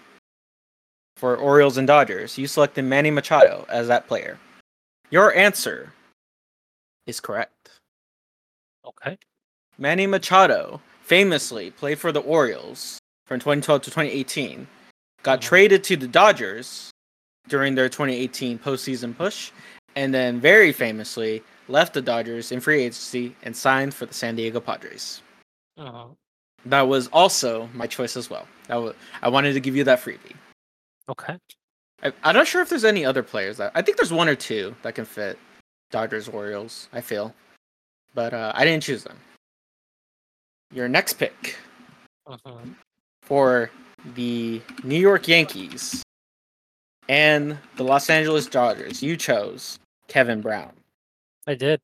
for Orioles and Dodgers. You selected Manny Machado as that player. Your answer is correct. Okay. Manny Machado famously played for the Orioles from 2012 to 2018, got mm-hmm. traded to the Dodgers during their 2018 postseason push, and then very famously left the Dodgers in free agency and signed for the San Diego Padres. Uh-huh. That was also my choice as well. That was, I wanted to give you that freebie. Okay. I, I'm not sure if there's any other players that I think there's one or two that can fit Dodgers Orioles. I feel, but uh, I didn't choose them. Your next pick uh-huh. for the New York Yankees and the Los Angeles Dodgers, you chose Kevin Brown. I did.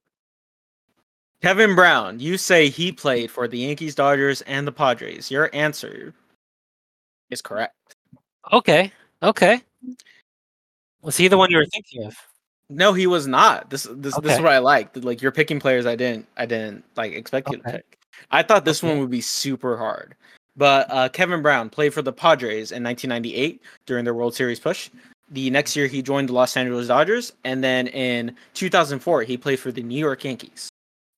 Kevin Brown, you say he played for the Yankees, Dodgers, and the Padres. Your answer is correct. Okay. Okay. Was he the one you were thinking of? No, he was not. This this okay. this is what I like. Like you're picking players I didn't I didn't like expect you to pick. I thought this okay. one would be super hard. But uh, Kevin Brown played for the Padres in 1998 during their World Series push. The next year, he joined the Los Angeles Dodgers, and then in 2004, he played for the New York Yankees.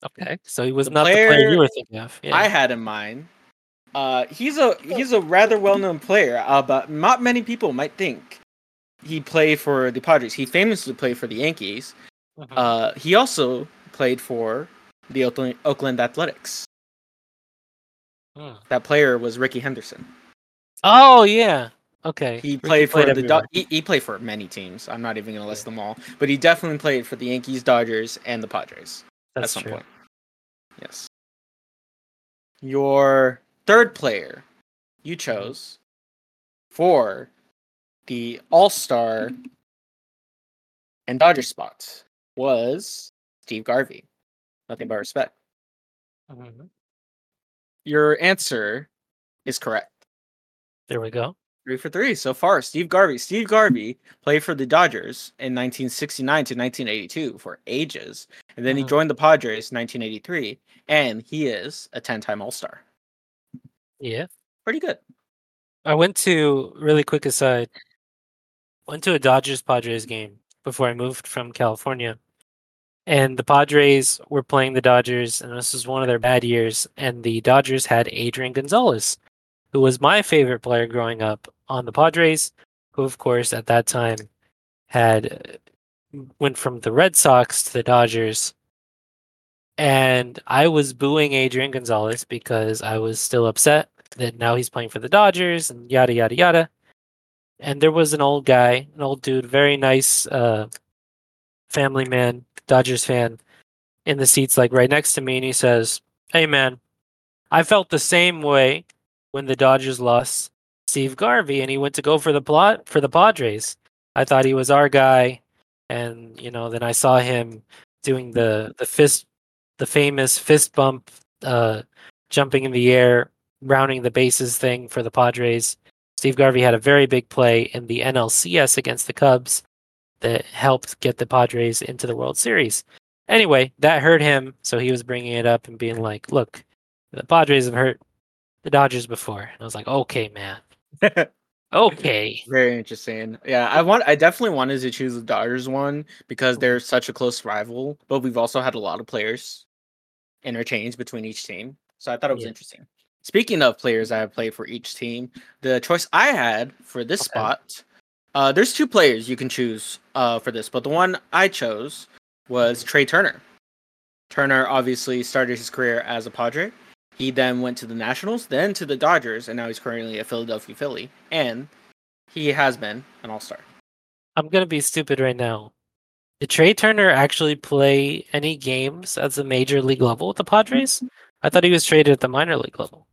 Okay, so he was the not player the player you were thinking of. Yeah. I had in mind. Uh, he's a he's a rather well known player, uh, but not many people might think he played for the Padres. He famously played for the Yankees. Uh-huh. Uh, he also played for the Oakland, Oakland Athletics. Hmm. That player was Rickey Henderson. Oh yeah. Okay. He played for played the Do- he, he, played for many teams. I'm not even gonna list them all, but he definitely played for the Yankees, Dodgers, and the Padres That's at some true. point. Yes. Your third player you chose for the All Star and Dodger spots was Steve Garvey. Nothing but respect. Mm-hmm. Your answer is correct. There we go. Three for three so far. Steve Garvey. Steve Garvey played for the Dodgers in 1969 to 1982 for ages, and then he Mhm. joined the Padres in 1983, and he is a 10-time All-Star. Yeah. Pretty good. I went to really quick aside. Went to a Dodgers Padres game before I moved from California. And the Padres were playing the Dodgers, and this was one of their bad years. And the Dodgers had Adrian Gonzalez, who was my favorite player growing up on the Padres, who, of course, at that time had went from the Red Sox to the Dodgers. And I was booing Adrian Gonzalez because I was still upset that now he's playing for the Dodgers and yada yada yada. And there was an old guy, an old dude, very nice uh, family man, Dodgers fan, in the seats like right next to me, and he says, "Hey man, I felt the same way when the Dodgers lost Steve Garvey, and he went to go for the plot for the Padres. I thought he was our guy, and you know, then I saw him doing the the fist, the famous fist bump, uh, jumping in the air, rounding the bases thing for the Padres." Steve Garvey had a very big play in the NLCS against the Cubs that helped get the Padres into the World Series. Anyway, that hurt him, so he was bringing it up and being like, "Look, the Padres have hurt the Dodgers before." And I was like, "Okay, man. Okay." Very interesting. Yeah, I want. I definitely wanted to choose the Dodgers one because they're such a close rival, but we've also had a lot of players interchange between each team, so I thought it was Yeah. interesting. Speaking of players I have played for each team, the choice I had for this Okay. spot, uh, there's two players you can choose uh, for this, but the one I chose was Trea Turner. Turner obviously started his career as a Padre. He then went to the Nationals, then to the Dodgers, and now he's currently a Philadelphia Philly. And he has been an All Star. I'm gonna be stupid right now. Did Trea Turner actually play any games at the major league level with the Padres? I thought he was traded at the minor league level.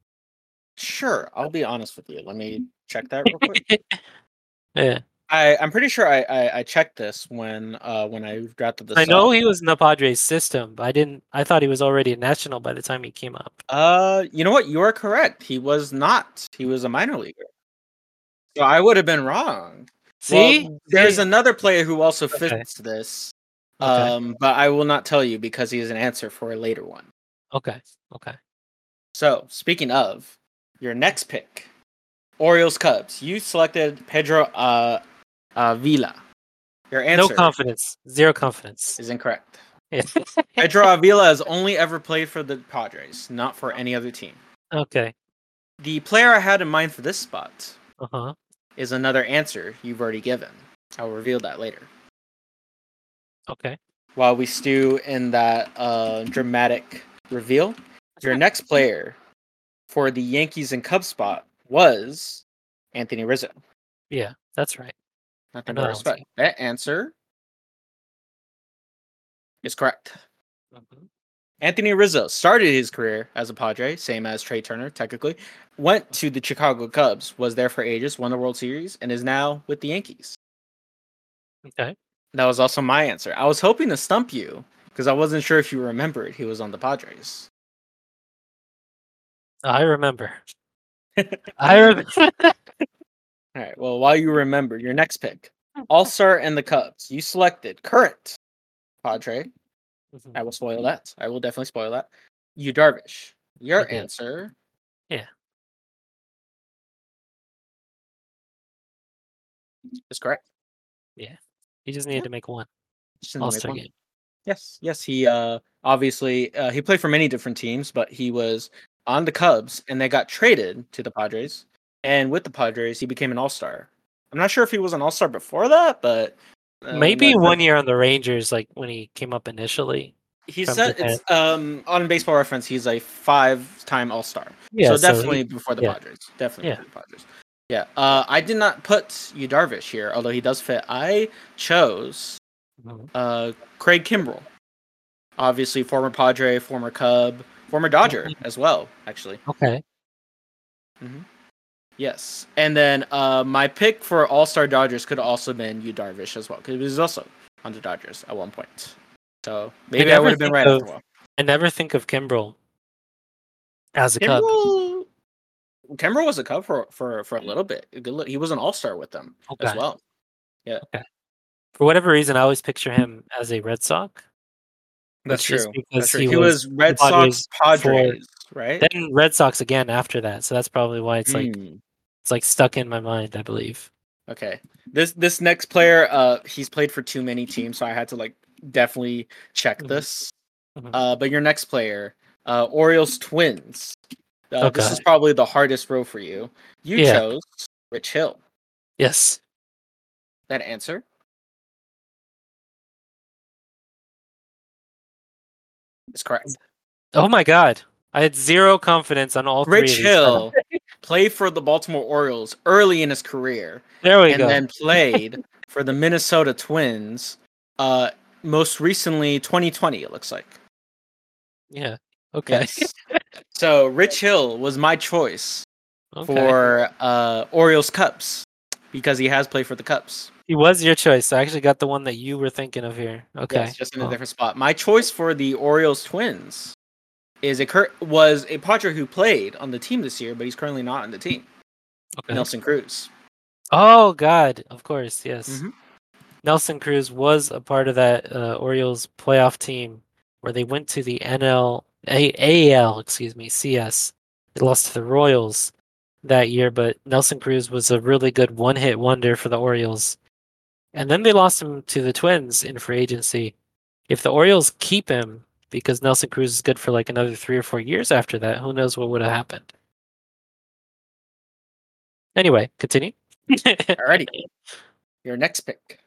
Sure, I'll be honest with you. Let me check that real quick. yeah, I, I'm pretty sure I, I, I checked this when uh when I drafted this. I know up. he was in the Padres system, but I didn't. I thought he was already a national by the time he came up. Uh, you know what? You are correct. He was not. He was a minor leaguer. So I would have been wrong. See, Well, there's See? another player who also Okay. fits this. Okay. Um, but I will not tell you because he is an answer for a later one. okay, okay. So speaking of your next pick, Orioles Cubs. You selected Pedro uh, uh Vila. Your answer. No confidence, zero confidence. is incorrect. Yeah. Pedro Avila has only ever played for the Padres, not for any other team. okay. The player I had in mind for this spot Uh huh. is another answer you've already given. I'll reveal that later. Okay. While we stew in that uh, dramatic reveal, your next player for the Yankees and Cubs spot was Anthony Rizzo. Yeah, that's right. Nothing but that respect. That answer is correct. Mhm. Anthony Rizzo started his career as a Padre, same as Trea Turner, technically. Went to the Chicago Cubs, was there for ages, won the World Series, and is now with the Yankees. Okay. That was also my answer. I was hoping to stump you because I wasn't sure if you remembered he was on the Padres. I remember. I remember. All right. Well, while you remember your next pick, All Star and the Cubs, you selected current Padre. Mhm. I will spoil that. I will definitely spoil that. You Darvish. Your Okay. answer. Yeah. Is correct. Yeah. He just needed to make one Just in the All Star game. Yes, yes. He uh obviously uh, he played for many different teams, but he was on the Cubs, and they got traded to the Padres. And with the Padres, he became an All Star. I'm not sure if he was an All Star before that, but uh, Maybe that- one year on the Rangers, like when he came up initially. He said Japan. it's um on Baseball Reference. He's a five-time All Star. Yeah, so so he- definitely before the yeah. Padres. Definitely Yeah. before the Padres. Yeah. Uh, I did not put Yu Darvish here, although he does fit. I chose Mhm. uh, Craig Kimbrel. Obviously, former Padre, former Cub, former Dodger Mm-hmm. as well. Actually, Okay. Yes. And then uh, my pick for All Star Dodgers could also been Yu Darvish as well, because he was also on the Dodgers at one point. So maybe I, never would have been right of- after all. I never think of Kimbrel as a Cub. Kimbrel Kemba was a Cub for for for a little bit. Good He was an All Star with them as Okay. well. For whatever reason, I always picture him as a Red Sox. That's true. because That's true. he He, was was, Red Sox before- Padres, right? Then Red Sox again after that. So that's probably why it's like Mm, it's like stuck in my mind. I believe. okay. This this next player, uh, he's played for too many teams, so I had to like definitely check Mhm. this. Mhm. Uh, but your next player, uh, Orioles Twins. Uh, This Okay. is probably the hardest row for you. You Yeah. chose Rich Hill. Yes. That answer is correct. Oh my God! I had zero confidence on all three. Rich Hill. played for the Baltimore Orioles early in his career There we and go. then played for the Minnesota Twins uh most recently 2020 it looks like. yeah. Okay. Yes. so Rich Hill was my choice okay. for uh Orioles Cubs because he has played for the Cubs. He was your choice. I actually got the one that you were thinking of here. Okay. Yes, just in a different spot. My choice for the Orioles Twins is a cur- was a Padre who played on the team this year, but he's currently not on the team. okay. Nelson Cruz. Oh God! Of course, yes. Mhm. Nelson Cruz was a part of that uh, Orioles playoff team where they went to the NL A- AL, excuse me, CS. They lost to the Royals that year, but Nelson Cruz was a really good one-hit wonder for the Orioles. And then they lost him to the Twins in free agency. If the Orioles keep him, because Nelson Cruz is good for like another three or four years after that, who knows what would have happened? Anyway, continue. Alrighty. Your next pick.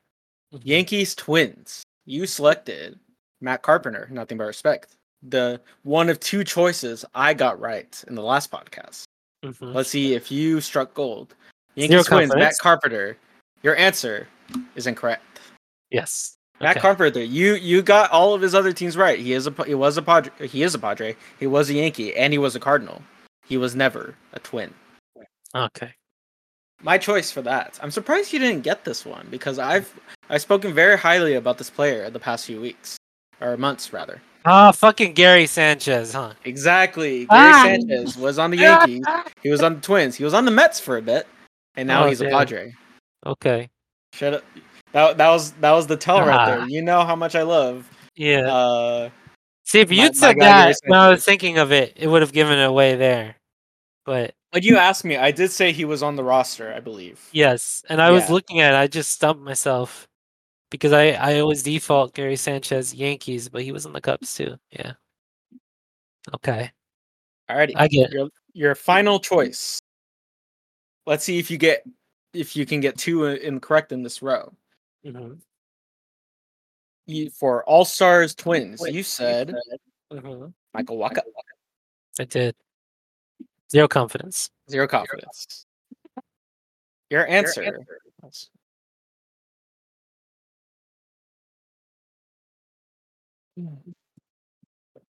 Mhm. Yankees Twins. You selected Matt Carpenter, nothing but respect. The one of two choices I got right in the last podcast. Mhm. Let's see if you struck gold. Zero Yankees Twins, Matt. Carpenter. Your answer is incorrect. Yes. Matt Okay. Carpenter, you you got all of his other teams right. He is a he was a Padre, he is a Padre, he was a Yankee, and he was a Cardinal. He was never a Twin. Okay. My choice for that. I'm surprised you didn't get this one because I've I've spoken very highly about this player the past few weeks or months rather. Ah, fucking Gary Sanchez, huh? Exactly. Gary Ah! Sanchez was on the Yankees. He was on the Twins. He was on the Mets for a bit, and now Oh, he's a. Padre. Okay. Shut up. That, that was that was the tell right Ah. there. You know how much I love. Yeah. Uh, See, if you'd said that when I was thinking of it, it would have given it away there. But when you asked me, I did say he was on the roster. I believe. yes, and I was looking at it, I just stumped myself because I, I always default Gary Sanchez Yankees, but he was in the Cubs too. Yeah. Okay. Alrighty. I get your your final choice. Let's see if you get if you can get two incorrect in this row. Mhm. You, for All Stars Twins, you said Mhm. Michael Wacha. I did. Zero confidence. Zero confidence. Your answer.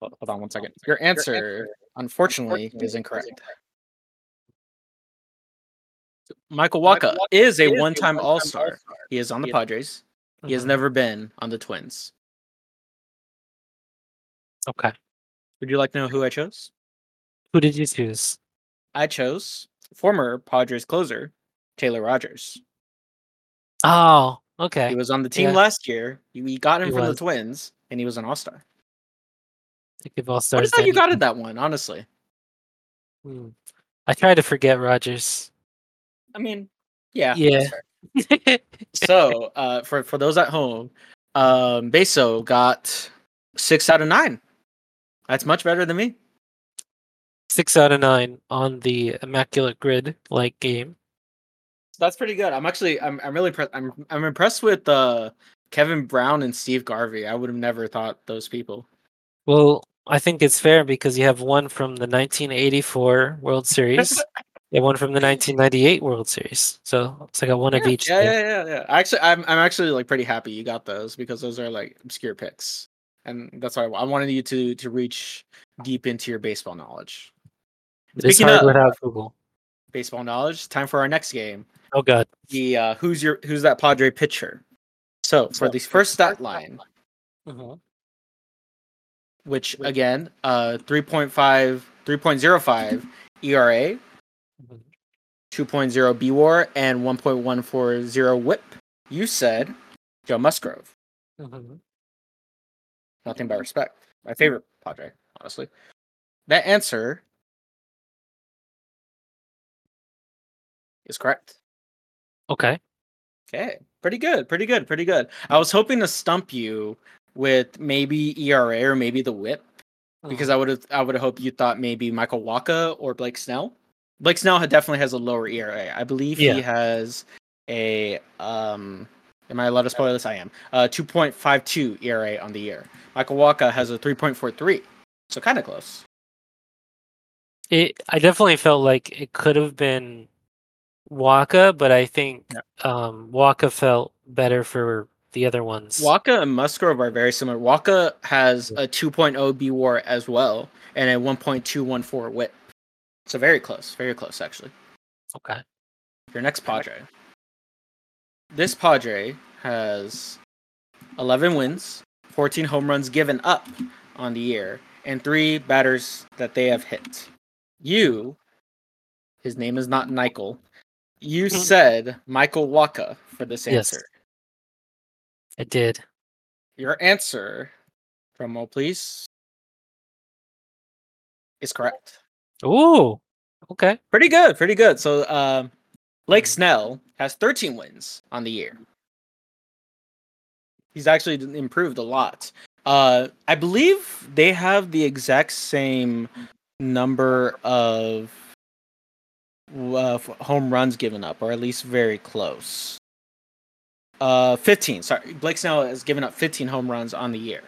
Hold hold on one second. Your answer, unfortunately, is incorrect. Michael Wacha is a one-time All-Star. He is on the Padres. He has Mhm. never been on the Twins. Okay. Would you like to know who I chose? Who did you choose? I chose former Padres closer Taylor Rogers. Oh, okay. He was on the team Yeah. last year. We got him He from was. the Twins, and he was an All-Star. I give all What stars. is that then. you got at that one? Honestly, Hmm. I try to forget Rogers. I mean, yeah, Yeah. so uh, for for those at home, um, Beso got six out of nine. That's much better than me. Six out of nine on the immaculate grid like game. That's pretty good. I'm actually I'm I'm really pre- I'm I'm impressed with uh, Kevin Brown and Steve Garvey. I would have never thought those people. Well, I think it's fair because you have one from the 1984 World Series and one from the 1998 World Series. So it's like a one of each. Yeah, yeah, yeah, yeah. Actually, I'm I'm actually like pretty happy you got those because those are like obscure picks, and that's why I, I wanted you to to reach deep into your baseball knowledge. It is Speaking hard of without Google. baseball knowledge, time for our next game. Oh God. The uh, who's your who's that Padre pitcher? So for the first stat line, Mhm. which again, uh, 3.5, 3.05 ERA. 2.0 B War, and 1.140 Whip. You said Joe Musgrove. Mhm. Nothing but respect. My favorite Padre, honestly. That answer is correct. Okay. Okay, pretty good, pretty good, pretty good. I was hoping to stump you with maybe ERA or maybe the Whip because Mhm. I would have I would have hoped you thought maybe Michael Wacha or Blake Snell. Blake Snell definitely has a lower ERA. I believe Yeah. he has a um. Am I allowed to spoil this? I am. Uh, 2.52 ERA on the year. Michael Wacha has a 3.43, so kind of close. It. I definitely felt like it could have been Wacha, but I think Yeah. um, Wacha felt better for the other ones. Wacha and Musgrove are very similar. Wacha has a 2.0 B WAR as well and a 1.214 WHIP. So very close, very close actually. Okay. Your next Padre. This Padre has 11 wins, 14 home runs given up on the year, and three batters that they have hit. You, his name is not Michael. You Mhm. said Michael Wacha for this Yes. answer. I did. Your answer, from roll please, is correct. Ooh. Okay. Pretty good, pretty good. So, um, Blake Mhm. Snell has 13 wins on the year. He's actually improved a lot. Uh, I believe they have the exact same number of uh, home runs given up, or at least very close. Uh, 15. Sorry, Blake Snell has given up 15 home runs on the year.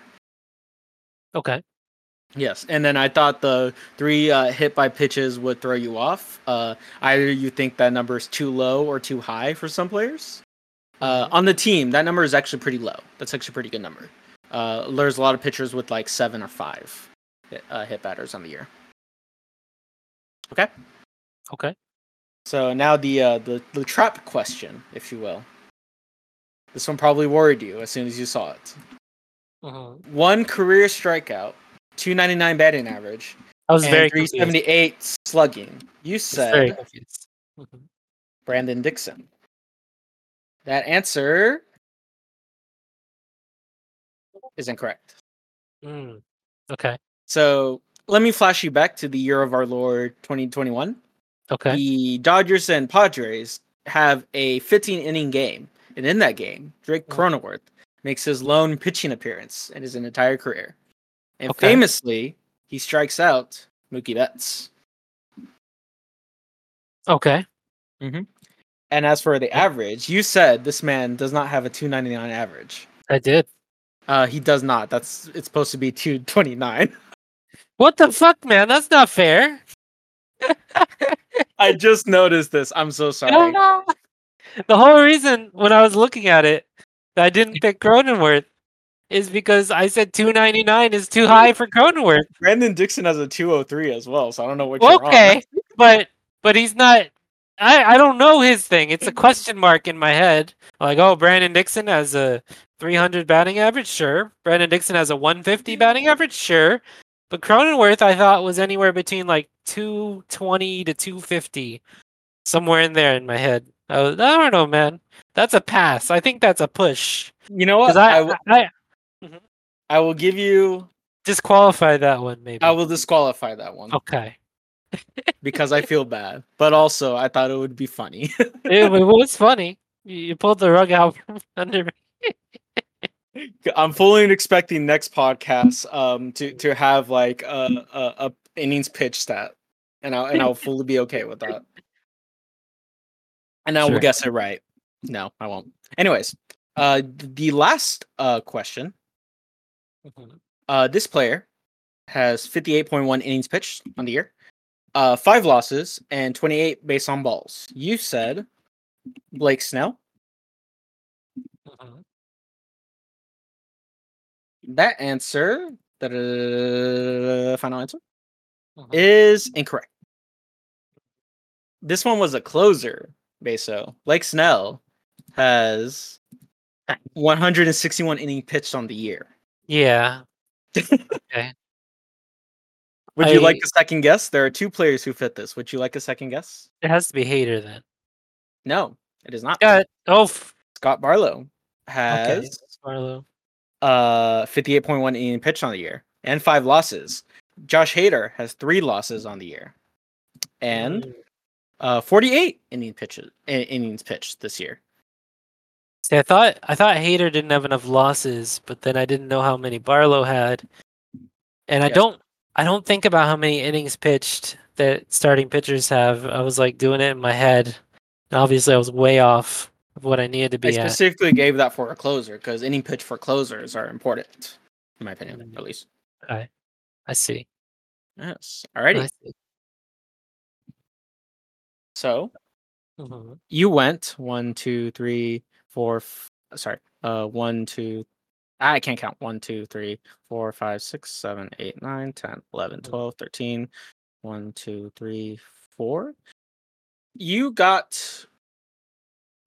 Okay. Yes, and then I thought the three uh, hit by pitches would throw you off. Uh, either you think that number is too low or too high for some players. Uh, on the team, that number is actually pretty low. That's actually a pretty good number. Uh, there's a lot of pitchers with like seven or five hit, uh, hit batters on the year. Okay, Okay. so now the uh, the the trap question, if you will. This one probably worried you as soon as you saw it. Mhm. One career strikeout, 299 batting average, I was and very confused. 378 slugging. You I was very said. Mhm. Brandon Dixon. That answer is incorrect. Mm. Okay. So let me flash you back to the year of our Lord 2021. Okay. The Dodgers and Padres have a 15 inning game. And in that game, Drake Mhm. Cronenworth makes his lone pitching appearance in his entire career. And Okay. famously, he strikes out Mookie Betts. Okay. And as for the average, you said this man does not have a 299 average. I did. Uh, he does not. That's it's supposed to be 229. What the fuck, man? That's not fair. I just noticed this. I'm so sorry. the whole reason when I was looking at it I didn't pick Cronenworth is because I said 299 is too high for Cronenworth. Brandon Dixon has a 203 as well, so I don't know what you're. Okay, but but he's not. I I don't know his thing. It's a question mark in my head. Like, oh, Brandon Dixon has a 300 batting average, sure. Brandon Dixon has a 150 batting average, sure. But Cronenworth, I thought was anywhere between like 220 to 250, somewhere in there in my head. I, was, I don't know, man. That's a pass. I think that's a push. You know what? I, I, I, I will give you. disqualify that one, maybe. I will disqualify that one Okay. because I feel bad, but also I thought it would be funny. it, was funny. You pulled the rug out from under me. I'm fully expecting next podcast um to to have like a a, a innings pitch stat, and I'll and I'll fully be okay with that. And I will guess it right. No, I won't. Anyways, uh, the last uh question. Uh, this player has 58.1 innings pitched on the year, uh, five losses and 28 base on balls. You said Blake Snell. Mhm. That answer, final answer, Mhm. is incorrect. This one was a closer, Beso. Blake Snell has 161 inning pitched on the year. Yeah. okay. Would you like I- a second guess? There are two players who fit this. Would you like a second guess? It has to be Hader then. No, it is not. Yeah. Oh, f- Scott Barlow okay. has Barlow. uh 58.1 inning pitch on the year and five losses. Josh Hader has three losses on the year and Mm. uh 48 inning pitches in- innings pitched this year. See, I thought I thought Hader didn't have enough losses, but then I didn't know how many Barlow had, and I Yes. don't I don't think about how many innings pitched that starting pitchers have. I was like doing it in my head, and obviously I was way off of what I needed to I be at. specifically gave that for a closer because inning pitch for closers are important, in my opinion, Mm. at least. I I see. Yes. Alrighty. I see. So Mhm. you went one, two, three, four. F- sorry, uh, one, two. I can't count. One, two, three, four, five, six, seven, eight, nine, 10, 11, 12, 13. One, two, three, four. You got.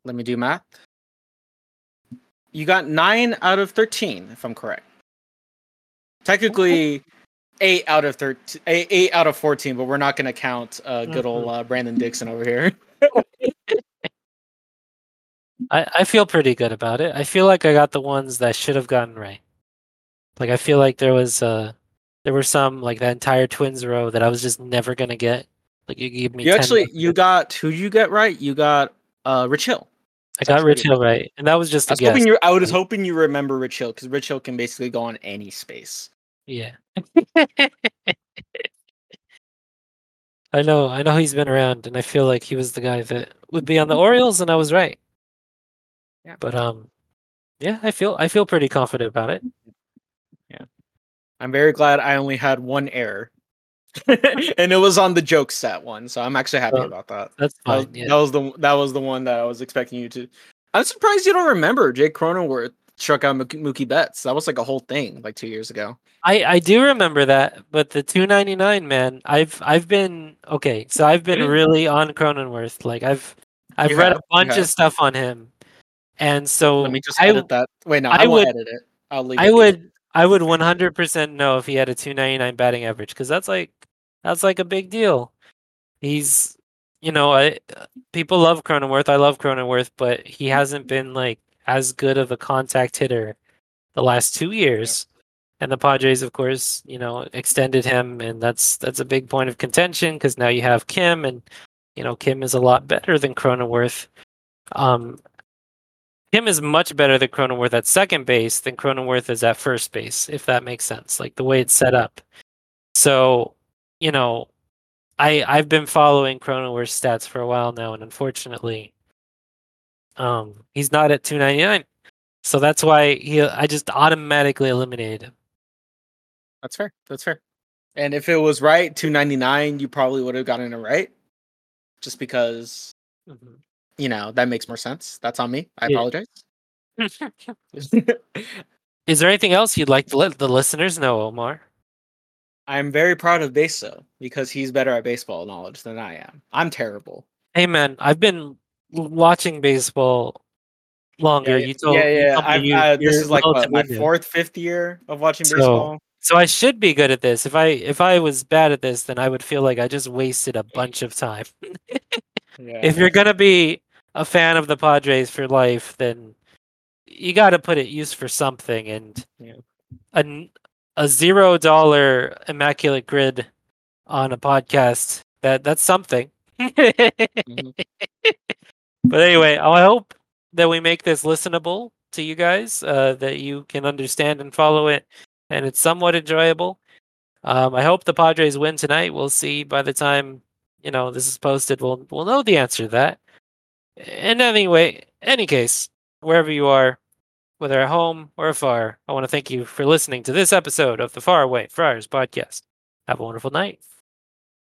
Let me do math. You got nine out of 13, if I'm correct. Technically, eight out of 13, eight, eight out of 14, but we're not going to count uh, good old uh, Brandon Dixon over here. I, I feel pretty good about it. I feel like I got the ones that I should have gotten right. Like I feel like there was uh there were some like that entire twins row that I was just never gonna get. Like you gave me You 10 actually bucks. you got who you get right? You got uh Rich Hill. I got Rich. Hill right. And that was just I a was guess. hoping you I was hoping you remember Rich Hill because Rich Hill can basically go on any space. Yeah. I know, I know he's been around and I feel like he was the guy that would be on the Orioles and I was right. Yeah. But um yeah, I feel I feel pretty confident about it. Yeah. I'm very glad I only had one error. and it was on the joke set one, so I'm actually happy Oh, about that. That's That was, fine. Yeah. that was the that was the one that I was expecting you to. I'm surprised you don't remember Jake Cronenworth struck out Mookie Mookie Betts. That was like a whole thing like two years ago. I I do remember that, but the 299 man, I've I've been okay, so I've been Mhm. really on Cronenworth. Like I've I've You read have, a bunch have. of stuff on him. And so Let me just I edit that. Wait, no, I, I would- edit it. I'll leave. I would I would 100% know if he had a 299 batting average cuz that's like that's like a big deal. He's you know, I people love Cronenworth. I love Cronenworth, but he hasn't been like as good of a contact hitter the last 2 years. And the Padres of course, you know, extended him and that's that's a big point of contention cuz now you have Kim and you know, Kim is a lot better than Cronenworth. Um Kim is much better than Cronenworth at second base than Cronenworth is at first base, if that makes sense. Like the way it's set up. So, you know, I I've been following Cronenworth's stats for a while now, and unfortunately, um, he's not at 299. So that's why he I just automatically eliminated him. That's fair. That's fair. And if it was right, 299, you probably would have gotten it right. Just because, you know, that makes more sense. That's on me. I Yeah. apologize. Is there anything else you'd like to let the listeners know, Omar? I'm very proud of Beso because he's better at baseball knowledge than I am. I'm terrible. Hey man, I've been watching baseball longer. yeah, you told yeah, yeah. me I've, you- uh, this is like what, my fourth, fifth year of watching So- baseball. So I should be good at this. If I if I was bad at this, then I would feel like I just wasted a bunch of time. Yeah. If you're gonna be a fan of the Padres for life, then you got to put it use for something. And Yeah. a a zero dollar immaculate grid on a podcast that that's something. Mhm. But anyway, I hope that we make this listenable to you guys, uh, that you can understand and follow it, and it's somewhat enjoyable. Um, I hope the Padres win tonight. We'll see by the time you know this is posted. We'll we'll know the answer to that. And anyway, any case, wherever you are, whether at home or afar, I want to thank you for listening to this episode of the Far Away Friars podcast. Have a wonderful night.